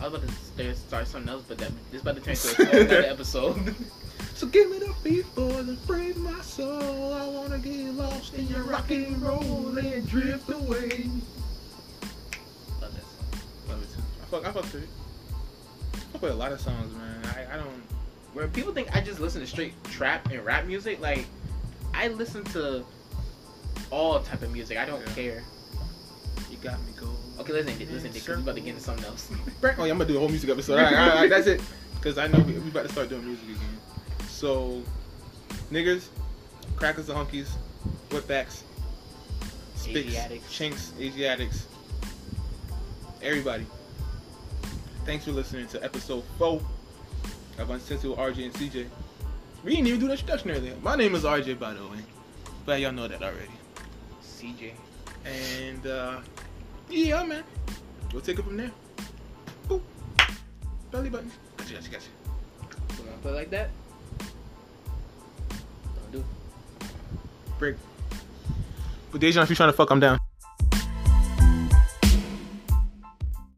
I was about to start, something else, but that this about to turn into a whole other episode. So give me the beat, boys, and free my soul. I wanna get lost in your rock and roll and drift away. Fuck, I fuck with it. I fuck with a lot of songs, man. I, I don't. Where people think I just listen to straight trap and rap music, like I listen to all type of music. I don't Yeah. care. You got me go. Okay, listen, listen, because we about to get into something else. Oh, yeah, I'm gonna do a whole music episode. All right, all right, all right, that's it. Because I know we, we about to start doing music again. So, niggers, crackers, the hunkies, whipbacks, spicks, Asiatics. chinks, Asiatics, everybody. Thanks for listening to episode four of Uncensored with RJ and CJ. We didn't even do the introduction earlier. My name is RJ, by the way. Glad y'all know that already. CJ. And uh yeah, man. We'll take it from there. Boop. Belly button. Gotcha, gotcha, gotcha. You wanna play like that? Don't do. it. Break. But Dejan, if you're trying to fuck, I'm down.